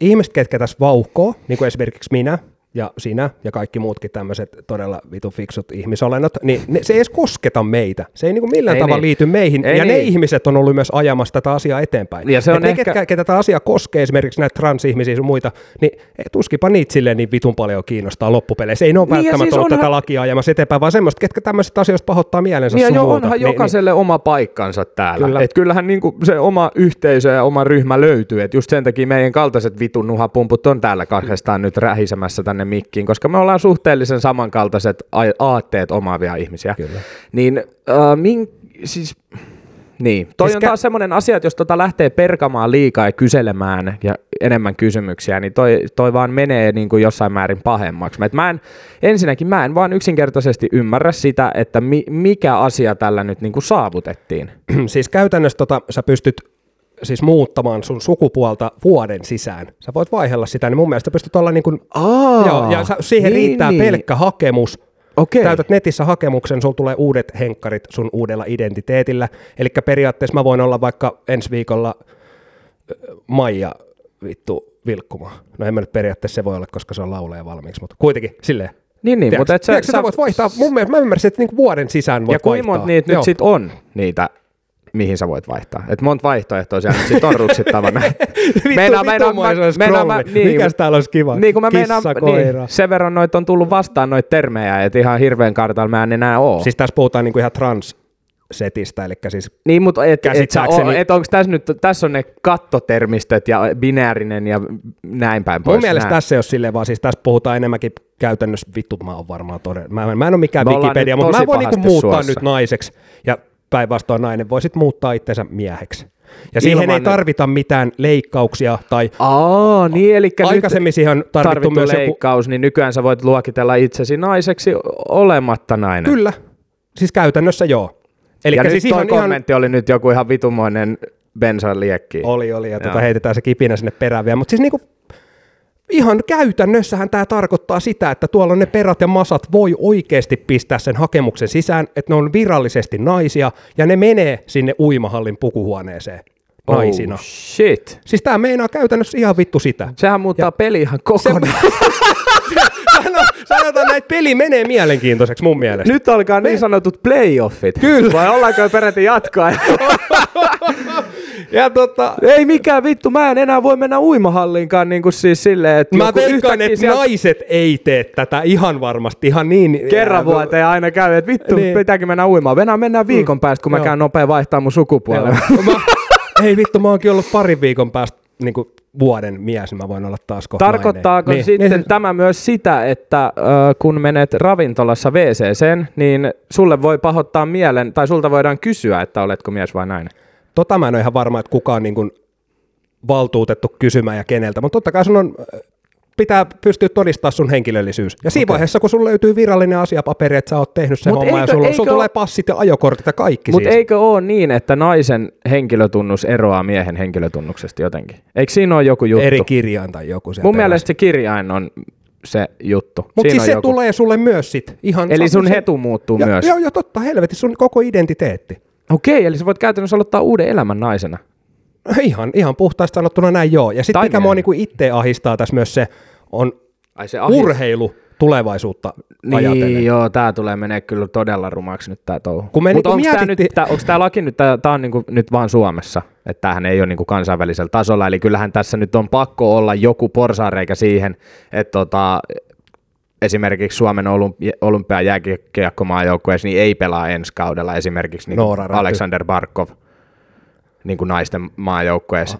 ihmiset, ketkä tässä vauhkoo, niin kuin esimerkiksi minä ja sinä ja kaikki muutkin tämmöiset todella vitu fiksut ihmisolennot, niin ne, se ei edes kosketa meitä. Se ei niinku millään Ei tavalla niin. liity meihin, Ei ja ne niin. ihmiset on ollut myös ajamassa tätä asiaa eteenpäin. Ja se on Et ne, ehkä- ketkä, ketä tämä asia koskee, esimerkiksi näitä transihmisiä ja muita, niin ei tuskipa niitä silleen niin vitun paljon kiinnostaa loppupeleissä. Ei ne ole Niin, välttämättä siis onhan- tätä lakia ajamassa eteenpäin, vaan semmoista, ketkä tämmöisistä asioista pahoittaa mielensä Niin ja jo, onhan Niin- jokaiselle oma paikkansa täällä. Kyllä. Et kyllähän niinku se oma yhteisö ja oma ryhmä löytyy. Et just sen takia meidän kaltaiset vitun nuhapumput on täällä kahdestaan nyt rähisemässä tänne mikkiin, koska me ollaan suhteellisen samankaltaiset ai- aatteet omaavia ihmisiä. Kyllä. Niin äh, min, siis, Niin, toi Siis on taas semmoinen asia, että jos tota lähtee perkamaan liikaa ja kyselemään ja enemmän kysymyksiä, niin toi, toi vaan menee niin kuin jossain määrin pahemmaksi. Et mä en, ensinnäkin mä en vaan yksinkertaisesti ymmärrä sitä, että mi, mikä asia tällä nyt niin kuin saavutettiin. siis käytännössä tota, sä pystyt siis muuttamaan sun sukupuolta vuoden sisään. Sä voit vaihella sitä, niin mun mielestä pystyt olla niin kuin, Aa, joo, ja sä, siihen niin, riittää niin. pelkkä hakemus. Okei. Täytät netissä hakemuksen, sulla tulee uudet henkkarit sun uudella identiteetillä. Eli periaatteessa mä voin olla vaikka ensi viikolla Maija vittu vilkkumaan. No en mä nyt periaatteessa se voi olla, koska se on lauleja valmiiksi, mutta kuitenkin silleen. Niin, niin Tiedätkö? mutta et sä, Tiedätkö, sä, voit vaihtaa, mun mielestä mä ymmärsin, että niinku vuoden sisään voit ja kuinka vaihtaa. niitä Joo. nyt sit on, niitä mihin sä voit vaihtaa. Et monta vaihtoehtoa siellä nyt sit on ruksittavana. Meinaa- meinaa- mä meinaa- mä- scrolli. Mikäs täällä olisi kiva? Niin kun mä Kissa, meinaan, koira. niin, sen verran noita on tullut vastaan noita termejä, että ihan hirveän kartalla mä en enää oo. Siis tässä puhutaan niinku ihan trans-setistä, eli siis Niin, mutta et, et Käsittääkseni- et onko tässä nyt, tässä on ne kattotermistöt ja binäärinen ja näin päin pois. mun mielestä Nää. tässä ei ole silleen, vaan siis tässä puhutaan enemmänkin käytännössä, vittu mä oon varmaan todella, mä, mä en ole mikään Me Wikipedia, mutta mä voin niinku muuttaa suossa. nyt naiseksi ja päinvastoin nainen voi sit muuttaa itsensä mieheksi. Ja siihen Ilman, ei tarvita mitään leikkauksia tai Aa, niin, eli aikaisemmin siihen on tarvittu, tarvittu myös joku, leikkaus, niin nykyään sä voit luokitella itsesi naiseksi olematta nainen. kyllä, siis käytännössä joo. Eli ja siis nyt ihan, toi ihan, kommentti oli nyt joku ihan vitumoinen bensan liekki. Oli, oli, ja tuota heitetään se kipinä sinne perään vielä. Mutta siis niinku, ihan käytännössähän tämä tarkoittaa sitä, että tuolla ne perät ja masat voi oikeasti pistää sen hakemuksen sisään, että ne on virallisesti naisia, ja ne menee sinne uimahallin pukuhuoneeseen naisina. Oh, shit. Siis tämä meinaa käytännössä ihan vittu sitä. Sehän muuttaa peli ihan kokonaan. Sano, sanotaan näin, että peli menee mielenkiintoiseksi mun mielestä. Nyt alkaa niin sanotut playoffit. Kyllä. Vai ollaanko jo peräti jatkoa? Ja tota, Ei mikään vittu, mä en enää voi mennä uimahalliinkaan niin kuin siis silleen, että mä veikkaan, että sieltä naiset ei tee tätä ihan varmasti, ihan niin. kerran vuoteen aina käy, että vittu, Niin. niin. pitääkin mennä uimaan. Venään mennään viikon päästä, kun mä Joo. käyn nopea vaihtaa mun. Mä, ei vittu, mä oonkin ollut parin viikon päästä niin kuin vuoden mies, niin mä voin olla taas kohta Tarkoittaako nainen. sitten niin. tämä myös sitä, että äh, kun menet ravintolassa wc niin sulle voi pahoittaa mielen, tai sulta voidaan kysyä, että oletko mies vai nainen? Tota mä en ole ihan varma, että kuka on niin kuin valtuutettu kysymään ja keneltä, mutta totta kai sun on, pitää pystyä todistamaan sun henkilöllisyys. Ja siinä okay. vaiheessa, kun sulla löytyy virallinen asiapaperi, että sä oot tehnyt sen Mut homman ja sulla, eikö sulla tulee passit ja ajokortit ja kaikki Mutta siis. eikö ole niin, että naisen henkilötunnus eroaa miehen henkilötunnuksesta jotenkin? Eikö siinä ole joku juttu? Eri kirjain tai joku Mun mielestä se kirjain on se juttu. Mutta siis se joku. tulee sulle myös sit. Ihan Eli sun hetu muuttuu ja, myös. Joo, joo, totta, helvetti, sun koko identiteetti. Okei, eli sä voit käytännössä aloittaa uuden elämän naisena. Ihan, ihan puhtaasti sanottuna näin joo. Ja sitten mikä mua niinku itse ahistaa tässä myös se, on Ai se urheilu tulevaisuutta ajatellen. Niin, joo, tää tulee menee kyllä todella rumaksi nyt tää touhu. Kun me Mutta niinku onko mietitti- nyt, tää, onks tää laki nyt, tää on niinku nyt vaan Suomessa, että tämähän ei ole niinku kansainvälisellä tasolla, eli kyllähän tässä nyt on pakko olla joku porsareikä siihen, että tota, esimerkiksi Suomen olympi- olympiajääkiekkomaajoukkueessa niin ei pelaa ensi kaudella esimerkiksi niin. Alexander Barkov niin kuin naisten maajoukkueessa.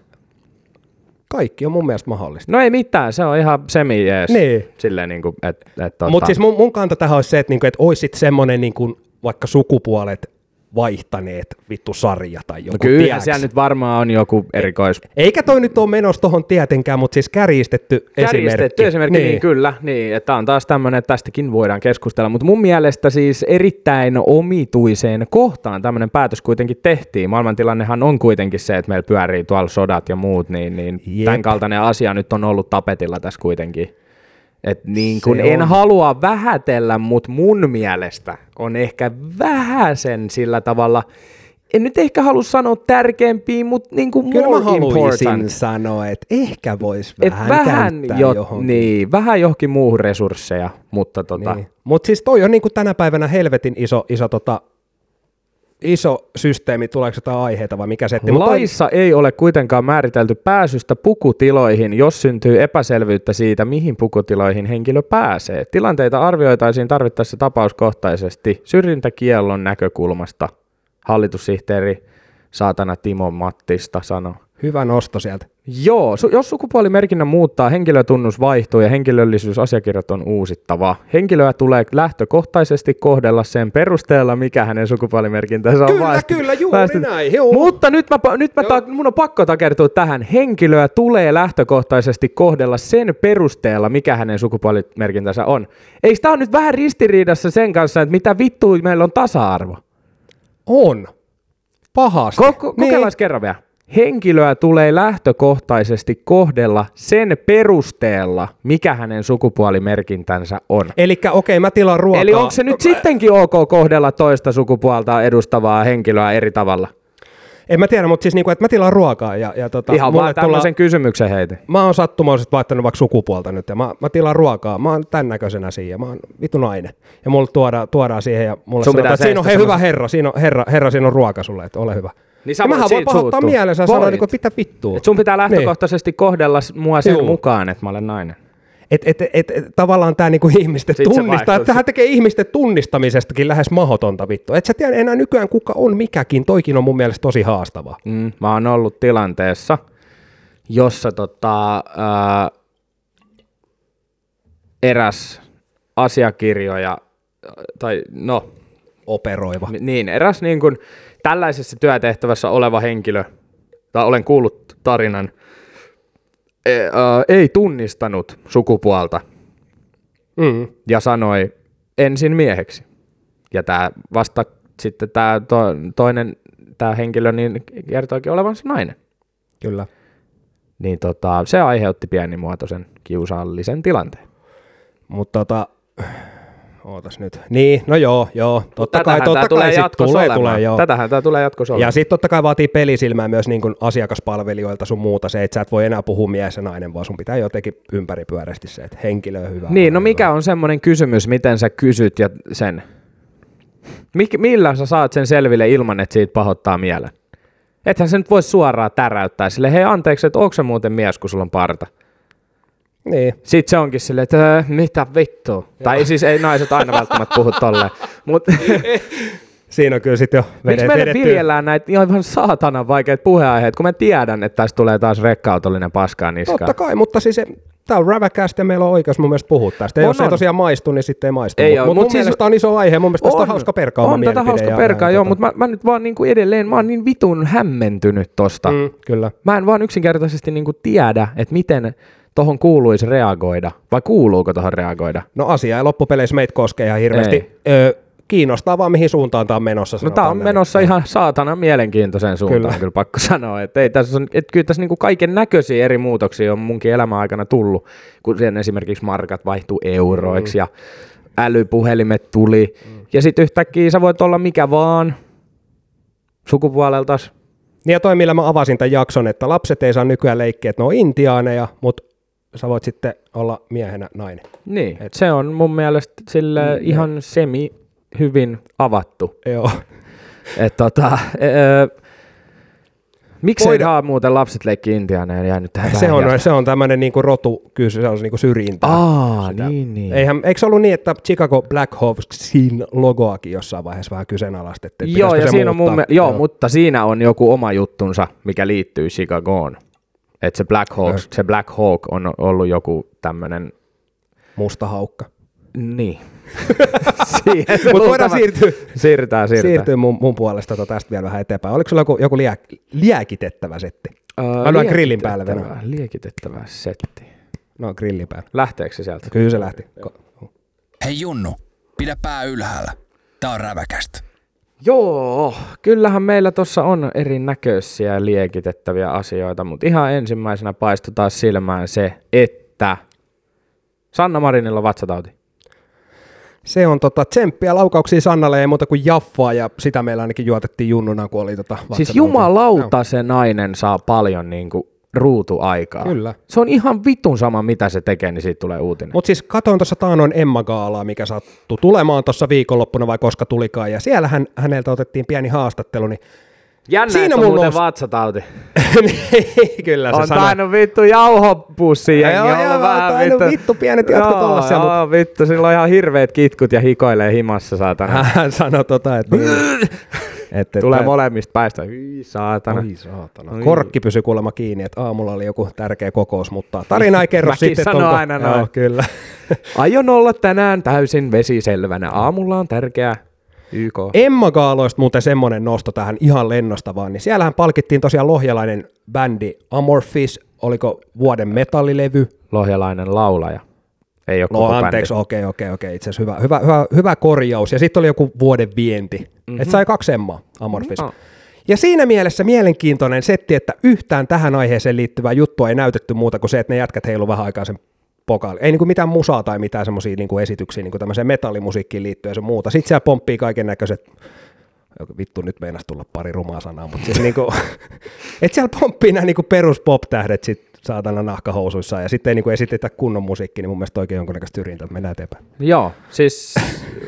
Kaikki on mun mielestä mahdollista. No ei mitään, se on ihan semi jees. Niin. Silleen niin kuin, että et, tota, Mutta siis mun, mun kanta tähän olisi se, että, niinku, että olisi sitten semmoinen niinku, vaikka sukupuolet vaihtaneet vittu sarja tai joku. no kyllä tiedäks? siellä nyt varmaan on joku erikois Eikä toi nyt ole menossa tohon tietenkään, mutta siis kärjistetty, Kärjistetty esimerkki. esimerkki, niin. niin kyllä, niin, että on taas tämmöinen, että tästäkin voidaan keskustella, mutta mun mielestä siis erittäin omituiseen kohtaan tämmöinen päätös kuitenkin tehtiin. Maailmantilannehan on kuitenkin se, että meillä pyörii tuolla sodat ja muut, niin, niin Jep. tämän kaltainen asia nyt on ollut tapetilla tässä kuitenkin. Et niin kun en on. halua vähätellä, mutta mun mielestä on ehkä vähäsen sillä tavalla, en nyt ehkä halua sanoa tärkeämpiä, mutta niin kuin Kyllä more mä haluaisin important. sanoa, että ehkä voisi Et vähän, vähän, käyttää jo, johonkin. niin, vähän johonkin muuhun resursseja, mutta tota, Niin. Mutta siis toi on niinku tänä päivänä helvetin iso, iso, tota, iso systeemi, tuleeko jotain aiheita vai mikä toi- Laissa ei ole kuitenkaan määritelty pääsystä pukutiloihin, jos syntyy epäselvyyttä siitä, mihin pukutiloihin henkilö pääsee. Tilanteita arvioitaisiin tarvittaessa tapauskohtaisesti syrjintäkiellon näkökulmasta. Hallitussihteeri saatana Timo Mattista sanoi. Hyvä nosto sieltä. Joo, su- jos sukupuolimerkinnän muuttaa, henkilötunnus vaihtuu ja henkilöllisyysasiakirjat on uusittava. Henkilöä tulee lähtökohtaisesti kohdella sen perusteella, mikä hänen sukupuolimerkintänsä on Kyllä, vaihtu- kyllä, juuri väesty- näin, joo. Mutta nyt mä, nyt mä ta- mun on pakko takertua tähän. Henkilöä tulee lähtökohtaisesti kohdella sen perusteella, mikä hänen sukupuolimerkintänsä on. Eikö tämä ole nyt vähän ristiriidassa sen kanssa, että mitä vittua meillä on tasa-arvo? On. Pahasti. Ko- ko- kokeillaan kerran vielä. Henkilöä tulee lähtökohtaisesti kohdella sen perusteella, mikä hänen sukupuolimerkintänsä on. Eli okei, mä tilaan ruokaa. Eli onko se nyt sittenkin ok kohdella toista sukupuolta edustavaa henkilöä eri tavalla? En mä tiedä, mutta siis niinku, että mä tilaan ruokaa ja, ja tota, Ihan vaan tämmöisen kysymyksen heitin. Mä oon sattumoisesti vaihtanut vaikka sukupuolta nyt ja mä, mä tilaan ruokaa. Mä oon tän näköisenä siinä. Mä oon vitu nainen. Ja mulle tuodaan, tuodaan siihen ja mulle Sun sanotaan, että siinä on hei, hyvä herra, siinä on, herra, herra, siinä on ruoka sulle, että ole hyvä. Niin sä ja mähän voin pahoittaa mielensä ja sanoa, Voit. niin kuin, että mitä vittua. Et sun pitää lähtökohtaisesti kohdella s- mua sen Juu. mukaan, että mä olen nainen. Et, et, et, et, tavallaan tämä niinku ihmisten Sit se tunnistaa, tähän tekee ihmisten tunnistamisestakin lähes mahdotonta vittu. Et sä tiedä enää nykyään kuka on mikäkin, toikin on mun mielestä tosi haastavaa. Mm, mä oon ollut tilanteessa, jossa tota, ää, eräs asiakirjoja, tai no, Operoiva. Ni- Niin, eräs niin kuin tällaisessa työtehtävässä oleva henkilö, tai olen kuullut tarinan, ei tunnistanut sukupuolta Mm. ja sanoi ensin mieheksi. Ja tämä vasta sitten tämä to, toinen tämä henkilö niin kertoikin olevansa nainen. Kyllä. Niin tota, se aiheutti pienimuotoisen kiusallisen tilanteen. Mutta tota, ootas nyt. Niin, no joo, joo. Totta kai, totta kai tulee jatkossa tulee, olemaan. tulee, joo. Tätähän tämä tulee jatkossa Ja olemaan. sitten totta kai vaatii pelisilmää myös niin kuin asiakaspalvelijoilta sun muuta se, että sä et voi enää puhua mies ja nainen, vaan sun pitää jotenkin ympäripyöräisesti se, että henkilö on hyvä. Niin, no mikä on semmoinen kysymys, miten sä kysyt ja sen? Mik, millä sä saat sen selville ilman, että siitä pahoittaa mielen? Ethän se nyt voi suoraan täräyttää sille, hei anteeksi, että onko se muuten mies, kun sulla on parta? Niin. Sitten se onkin silleen, että "Äh, mitä vittua. Tai siis ei naiset aina välttämättä puhu tolleen. Mutta Siinä on kyllä sitten jo miksi meille vedetty. viljellään näitä ihan saatanan vaikeita puheenaiheita, kun mä tiedän, että tästä tulee taas rekkautollinen paskaa niskaan. Totta kai, mutta siis tämä on Räväkästä ja meillä on oikeus mun mielestä puhua tästä. On, jos ei on. tosiaan maistu, niin sitten ei maistu. Ei Mutta mut mut mun siis- mielestä on iso aihe, mun mielestä tästä on hauska perkaa On tätä hauska perkaa, joo, tota- mutta mä, mä, nyt vaan niinku edelleen, mä oon niin vitun hämmentynyt tosta. Mm, kyllä. Mä en vaan yksinkertaisesti niinku tiedä, että miten tohon kuuluisi reagoida, vai kuuluuko tohon reagoida. No asia ei loppupeleissä meitä koskee ihan hirveästi. Ei. Ö, kiinnostaa vaan mihin suuntaan tämä on menossa. No sanotaan on näin. menossa ihan saatana mielenkiintoiseen suuntaan, Kyllä. kyllä, kyllä pakko sanoa. Että ei tässä on, et kyllä tässä niinku kaiken näköisiä eri muutoksia on munkin elämän aikana tullut, kun sen esimerkiksi markat vaihtuu euroiksi mm. ja älypuhelimet tuli. Mm. Ja sitten yhtäkkiä sä voit olla mikä vaan sukupuoleltas. Niin ja toi, millä mä avasin tämän jakson, että lapset ei saa nykyään leikkiä, että ne on intiaaneja, mutta sä voit sitten olla miehenä nainen. Niin, Et se on mun mielestä sille mm, ihan semi hyvin avattu. Joo. Et tota, öö, miksi ei Voida- saa muuten lapset leikki intiaaneja jäänyt tähän Se on, se on tämmöinen niinku rotu, kyllä se on niinku syrjintää. Aa, niin, niin. Eihän, eikö se ollut niin, että Chicago Blackhawksin logoakin jossain vaiheessa vähän kyseenalaistettiin? Joo, ja siinä on mun, muuttaa? mie- joo, mutta siinä on joku oma juttunsa, mikä liittyy Chicagoon. Että se Black Hawk, se Black Hawk on ollut joku tämmönen, Musta haukka. niin. Mutta voidaan siirtyä, Siirrytään, siirrytään. siirtyä mun, mun puolesta tota tästä vielä vähän eteenpäin. Oliko sulla joku, joku liä, liäkitettävä setti? Öö, Mä lyön grillin päälle venäjä. Liekitettävä setti. No, grillin päällä. Lähteekö se sieltä? Kyllä se lähti. Hei Junnu, pidä pää ylhäällä. Tää on räväkästä. Joo, kyllähän meillä tuossa on erinäköisiä liekitettäviä asioita, mutta ihan ensimmäisenä paistutaan silmään se, että Sanna Marinilla on vatsatauti. Se on tota, tsemppiä laukauksia Sannalle, ei muuta kuin jaffaa, ja sitä meillä ainakin juotettiin junnuna, kun oli tota Siis jumalauta se nainen saa paljon niinku ruutuaikaa. Kyllä. Se on ihan vitun sama, mitä se tekee, niin siitä tulee uutinen. Mutta siis katoin tuossa taanoin Emma Gaalaa, mikä sattui tulemaan tuossa viikonloppuna vai koska tulikaan, ja siellä hän, häneltä otettiin pieni haastattelu, niin Jännä, Siinä että on mulla nousi- vatsatauti. kyllä se On tainnut vittu jauhopussi jengi Joo, joo, vähän tainnut vittu pienet jatkot Joo, olla siellä, Joo, vittu, sillä on ihan hirveet kitkut ja hikoilee himassa, saatana. Hän sanoi tota, että niin, Et, et, Tulee molemmista päistä. Hyi saatana. Oi saatana. Oi. Korkki pysyi kuulemma kiinni, että aamulla oli joku tärkeä kokous, mutta tarina ei kerro Mäkin sitten, sanon onko... aina noin. Joo, kyllä. Aion olla tänään täysin vesiselvänä. Aamulla on tärkeä YK. Emma Gaaloista muuten semmoinen nosto tähän ihan lennosta vaan, niin siellähän palkittiin tosiaan lohjalainen bändi Amorphis, oliko vuoden metallilevy, Lohjalainen laulaja. Ei ole No koko anteeksi, bändi. okei, okei, okei, itse asiassa hyvä, hyvä, hyvä, hyvä korjaus. Ja sitten oli joku vuoden vienti. Mm-hmm. Et sai kaksi Emmaa, Amorphis. No. Ja siinä mielessä mielenkiintoinen setti, että yhtään tähän aiheeseen liittyvää juttua ei näytetty muuta kuin se, että ne jätkät heilu vähän aikaa sen pokaali. Ei niinku mitään musaa tai mitään semmoisia niinku esityksiä niinku tämmöiseen metallimusiikkiin liittyen ja se muuta. Sitten siellä pomppii kaiken näköiset vittu nyt meinas tulla pari rumaa sanaa, mutta siis niinku, et siellä pomppii nämä niinku perus pop-tähdet sit saatana nahkahousuissa ja sitten ei niinku esitetä kunnon musiikki, niin mun mielestä oikein jonkunnäköistä syrjintä, mennään eteenpäin. Joo, siis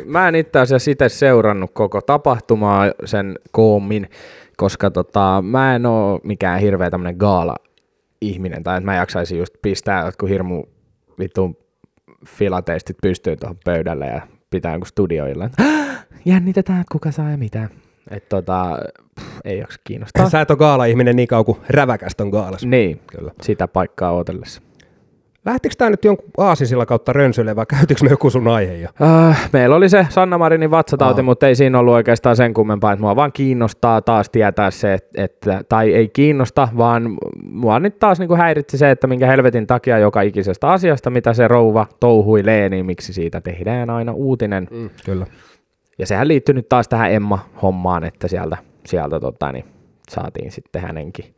mä en itse asiassa itse seurannut koko tapahtumaa sen koommin, koska tota, mä en oo mikään hirveä tämmönen gaala-ihminen, tai että mä jaksaisin just pistää jotkut hirmu vittu filateistit pystyyn tuohon pöydälle ja pitää jonkun "Hah, Jännitetään, että kuka saa ja mitä. Et tota, ei jaksa kiinnostaa. Sä et ole gaala-ihminen niin kauan kuin räväkästä on gaalas. Niin, Kyllä. sitä paikkaa odotellessa. Lähtikö tämä nyt jonkun aasisilla kautta rönsylle vai käytikö me joku sun aihe jo? Äh, meillä oli se Sanna Marinin vatsatauti, Aa. mutta ei siinä ollut oikeastaan sen kummempaa, että mua vaan kiinnostaa taas tietää se, että, että tai ei kiinnosta, vaan mua nyt taas niin kuin häiritsi se, että minkä helvetin takia joka ikisestä asiasta, mitä se rouva touhuilee, niin miksi siitä tehdään aina uutinen. Mm, kyllä. Ja sehän liittyy nyt taas tähän Emma-hommaan, että sieltä, sieltä tota, niin saatiin sitten hänenkin,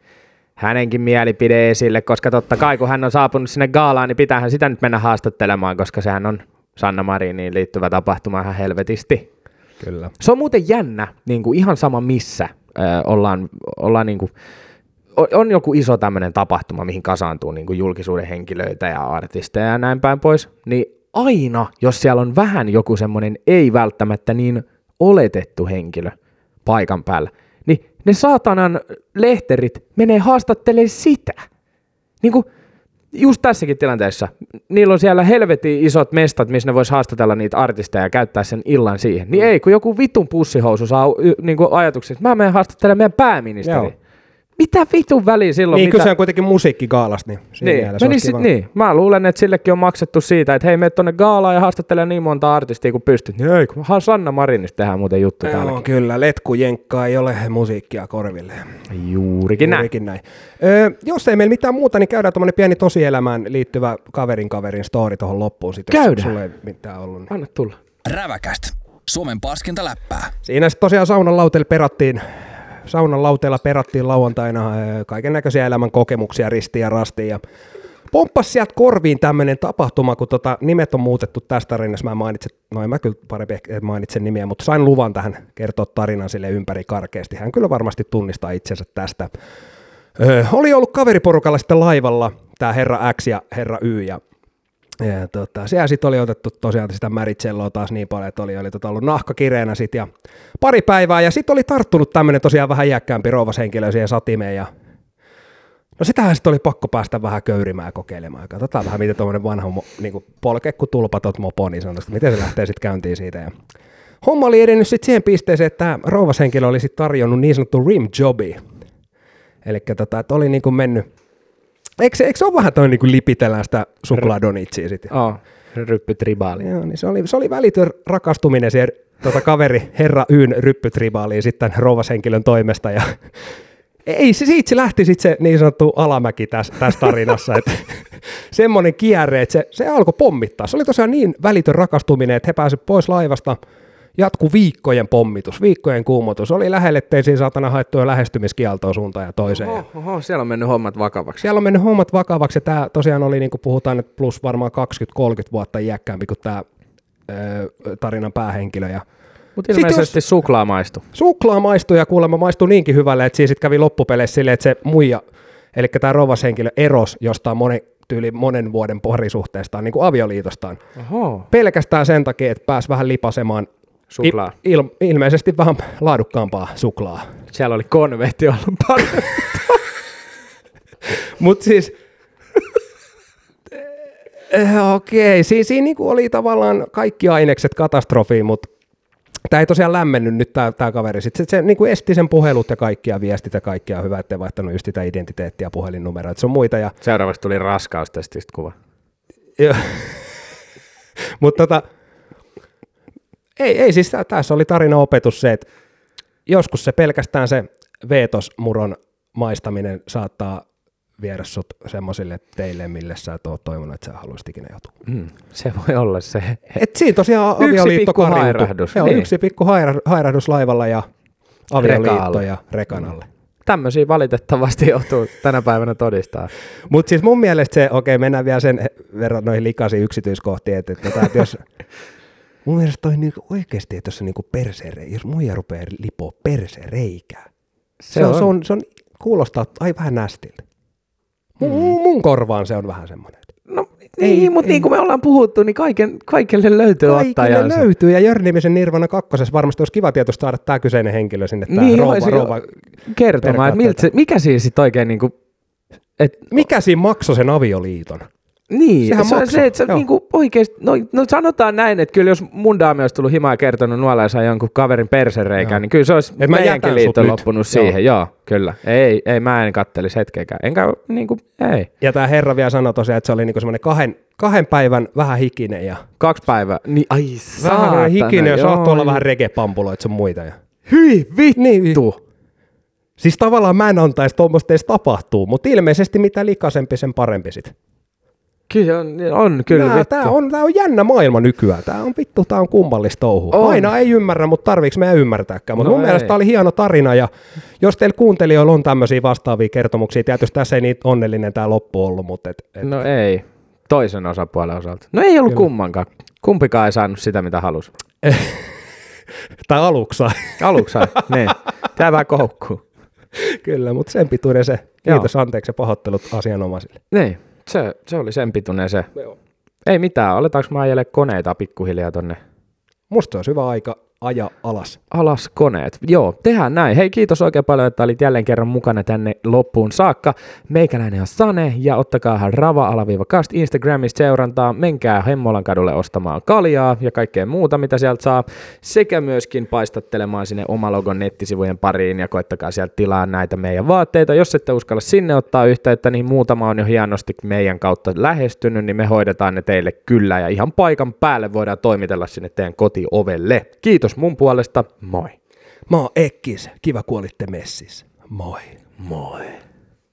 hänenkin mielipide esille, koska totta kai kun hän on saapunut sinne gaalaan, niin pitäähän sitä nyt mennä haastattelemaan, koska sehän on Sanna Mariniin liittyvä tapahtuma ihan helvetisti. Kyllä. Se on muuten jännä, niin kuin ihan sama missä ö, ollaan, ollaan niin kuin, on, joku iso tämmöinen tapahtuma, mihin kasaantuu niin kuin julkisuuden henkilöitä ja artisteja ja näin päin pois, niin aina, jos siellä on vähän joku semmoinen ei välttämättä niin oletettu henkilö paikan päällä, niin ne saatanan lehterit menee haastattelemaan sitä. Niin kuin, just tässäkin tilanteessa, niillä on siellä helvetin isot mestat, missä ne vois haastatella niitä artisteja ja käyttää sen illan siihen. Niin ei, kun joku vitun pussihousu saa niin kuin ajatuksen, että mä menen haastattelemaan meidän pääministeri. Joo. Mitä vitun väliä silloin? Niin, mitä... kyse on kuitenkin musiikkigaalasta, niin siinä Niin, mielessä olisi kiva. niin, mä luulen, että sillekin on maksettu siitä, että hei, mene tonne gaalaan ja haastattele niin monta artistia kuin pystyt. Niin ei, kun Sanna Marinista tehdään muuten juttu Joo, täälläkin. kyllä, letkujenkkaa ei ole musiikkia korville. Juurikin näin. Juurikin näin. Öö, jos ei meillä mitään muuta, niin käydään tuommoinen pieni tosielämään liittyvä kaverin kaverin story tuohon loppuun. Sit, jos Käydään. Sulla ei mitään ollut. Niin. Anna tulla. Räväkäst. Suomen paskinta läppää. Siinä sitten tosiaan saunan lauteella perattiin, saunan lauteella perattiin lauantaina kaiken näköisiä elämän kokemuksia ristiin ja rastiin. Ja pomppas sieltä korviin tämmöinen tapahtuma, kun tota, nimet on muutettu tästä tarinassa. Mä mainitsen, no en mä kyllä parempi mainitsen nimiä, mutta sain luvan tähän kertoa tarinan sille ympäri karkeasti. Hän kyllä varmasti tunnistaa itsensä tästä. Öö, oli ollut kaveriporukalla sitten laivalla tämä herra X ja herra Y ja ja tota, siellä sitten oli otettu tosiaan sitä Maricelloa taas niin paljon, että oli, oli tota ollut nahka kireenä sitten ja pari päivää ja sitten oli tarttunut tämmöinen tosiaan vähän iäkkäämpi rouvashenkilö siihen satimeen ja No sitähän sitten oli pakko päästä vähän köyrimään ja kokeilemaan. Katsotaan vähän, miten tuommoinen vanha mo, niin polkekku tulpatot mopo, niin sanotusti, miten se lähtee sitten käyntiin siitä. Ja homma oli edennyt sitten siihen pisteeseen, että rouvashenkilö oli sitten tarjonnut niin sanottu rim jobi. Eli tota, oli niin kuin mennyt, eikö, eikö se ole vähän toi niin kuin lipitellään sitä suklaadonitsia sitten? Oh, ryppy tribaali. Joo, niin se oli, se oli välitön rakastuminen siihen tota, kaveri herra Yn ryppytribaaliin sitten rouvashenkilön toimesta ja ei, se, siitä se lähti sitten se niin sanottu alamäki tässä, tässä tarinassa, että semmoinen kierre, että se, se alkoi pommittaa. Se oli tosiaan niin välitön rakastuminen, että he pääsivät pois laivasta, jatku viikkojen pommitus, viikkojen kuumotus. Oli lähelle, ettei siinä saatana haettu jo lähestymiskieltoa suuntaan ja toiseen. Oho, oho, siellä on mennyt hommat vakavaksi. siellä on mennyt hommat vakavaksi, ja tämä tosiaan oli, niin kuin puhutaan nyt plus varmaan 20-30 vuotta iäkkäämpi kuin tämä tarinan päähenkilö. Ja Mutta ilmeisesti jos- suklaa maistuu. suklaa maistui ja kuulemma maistui niinkin hyvälle, että sitten kävi loppupeleissä silleen, että se muija, eli tämä rovashenkilö eros jostain monen, tyyli monen vuoden parisuhteestaan, niin kuin avioliitostaan. Oho. Pelkästään sen takia, että pääsi vähän lipasemaan Suklaa. Il, il, ilmeisesti vähän laadukkaampaa suklaa. Siellä oli konvehti ollut paljon. Mutta siis, eh, okei, siinä, siinä niinku oli tavallaan kaikki ainekset katastrofiin, mutta Tämä ei tosiaan lämmennyt nyt tämä, kaveri. Sitten se, se niin kuin esti sen puhelut ja kaikkia viestit ja kaikkia. Hyvä, ettei vaihtanut just sitä identiteettiä puhelinnumeroa. Se on muita. Ja, Seuraavaksi tuli raskaustestistä kuva. Joo. Mutta tota, ei, ei siis tässä oli tarina opetus se, että joskus se pelkästään se veetosmuron maistaminen saattaa viedä sut semmoisille teille, mille sä et ole toivonut, että sä haluaisit ikinä joutua. Mm, se voi olla se. Et siinä tosiaan Yksi avioliitto pikku kariutui. hairahdus, Joo, niin. yksi pikku haira, hairahdus laivalla ja avioliitto Rekaalle. ja rekanalle. Tämmöisiä valitettavasti joutuu tänä päivänä todistaa. Mutta siis mun mielestä se, okei, mennään vielä sen verran noihin likaisiin yksityiskohtiin, että, että, että jos, mun mielestä toi niinku oikeasti, että jos se niinku persere, jos muija rupeaa lipoa persereikää, se, se, on, se, on, se on, kuulostaa ai vähän nästiltä. Mun, mm. mun korvaan se on vähän semmoinen. No Ei, niin, mutta ei. niin kuin me ollaan puhuttu, niin kaiken, kaikille löytyy Kaikille ottajansa. löytyy, ja Jörnimisen Nirvana kakkosessa varmasti olisi kiva tietysti saada tämä kyseinen henkilö sinne, tämä Niin, rouva, rouva. kertomaan, että miltä se, mikä siinä sitten oikein niin kuin, et, Mikä siinä maksoi sen avioliiton? Niin, Sehän se on se, että joo. niin kuin oikeasti, no, no, sanotaan näin, että kyllä jos mun daami olisi tullut himaa kertonut nuoleensa jonkun kaverin persereikään, Joo. niin kyllä se olisi Et meidänkin liitto nyt. loppunut Joo. siihen, joo, kyllä. Ei, ei mä en kattelisi hetkeäkään, enkä niin kuin, ei. Ja tämä herra vielä sanoi tosiaan, että se oli niinku semmoinen kahden, kahden päivän vähän hikinen ja Kaksi päivää, niin ai vähän saatana, hikinen ja joo. saattoi olla vähän regepampuloita sun muita. Ja. Hyi vittu! Niin, Siis tavallaan mä en antaisi tuommoista edes tapahtuu, mutta ilmeisesti mitä likaisempi, sen parempi sit. Kyllä on, on kyllä Tää, vittu. tää, on, tää on jännä maailma nykyään. Tää on vittu, tää on kummallista touhua. On. Aina ei ymmärrä, mutta tarviiks meidän ymmärtääkään. Mutta No mun ei. mielestä tää oli hieno tarina ja jos teillä kuuntelijoilla on tämmöisiä vastaavia kertomuksia, tietysti tässä ei niitä onnellinen tää loppu ollut, mutta et, et, No ei, toisen osapuolen osalta. No ei ollut kummankaan. Kumpikaan ei saanut sitä, mitä halusi. tai. Aluksi sai, niin. Tää vähän koukkuu. Kyllä, mutta sen pituinen se. Kiitos, anteeksi ja pahoittelut asianomaisille. Niin, se, se oli sen pituinen se. Joo. Ei mitään, aletaanko mä ajele koneita pikkuhiljaa tonne Musta se olisi hyvä aika aja alas. alas koneet. Joo, tehdään näin. Hei, kiitos oikein paljon, että olit jälleen kerran mukana tänne loppuun saakka. Meikäläinen on Sane ja ottakaa rava-kast Instagramista seurantaa. Menkää Hemmolan kadulle ostamaan kaljaa ja kaikkea muuta, mitä sieltä saa. Sekä myöskin paistattelemaan sinne omalogon nettisivujen pariin ja koittakaa sieltä tilaa näitä meidän vaatteita. Jos ette uskalla sinne ottaa yhteyttä, niin muutama on jo hienosti meidän kautta lähestynyt, niin me hoidetaan ne teille kyllä ja ihan paikan päälle voidaan toimitella sinne teidän kotiovelle. Kiitos mun puolesta, moi! Mä oon Ekkis, kiva kuolitte messissä. Moi. Moi.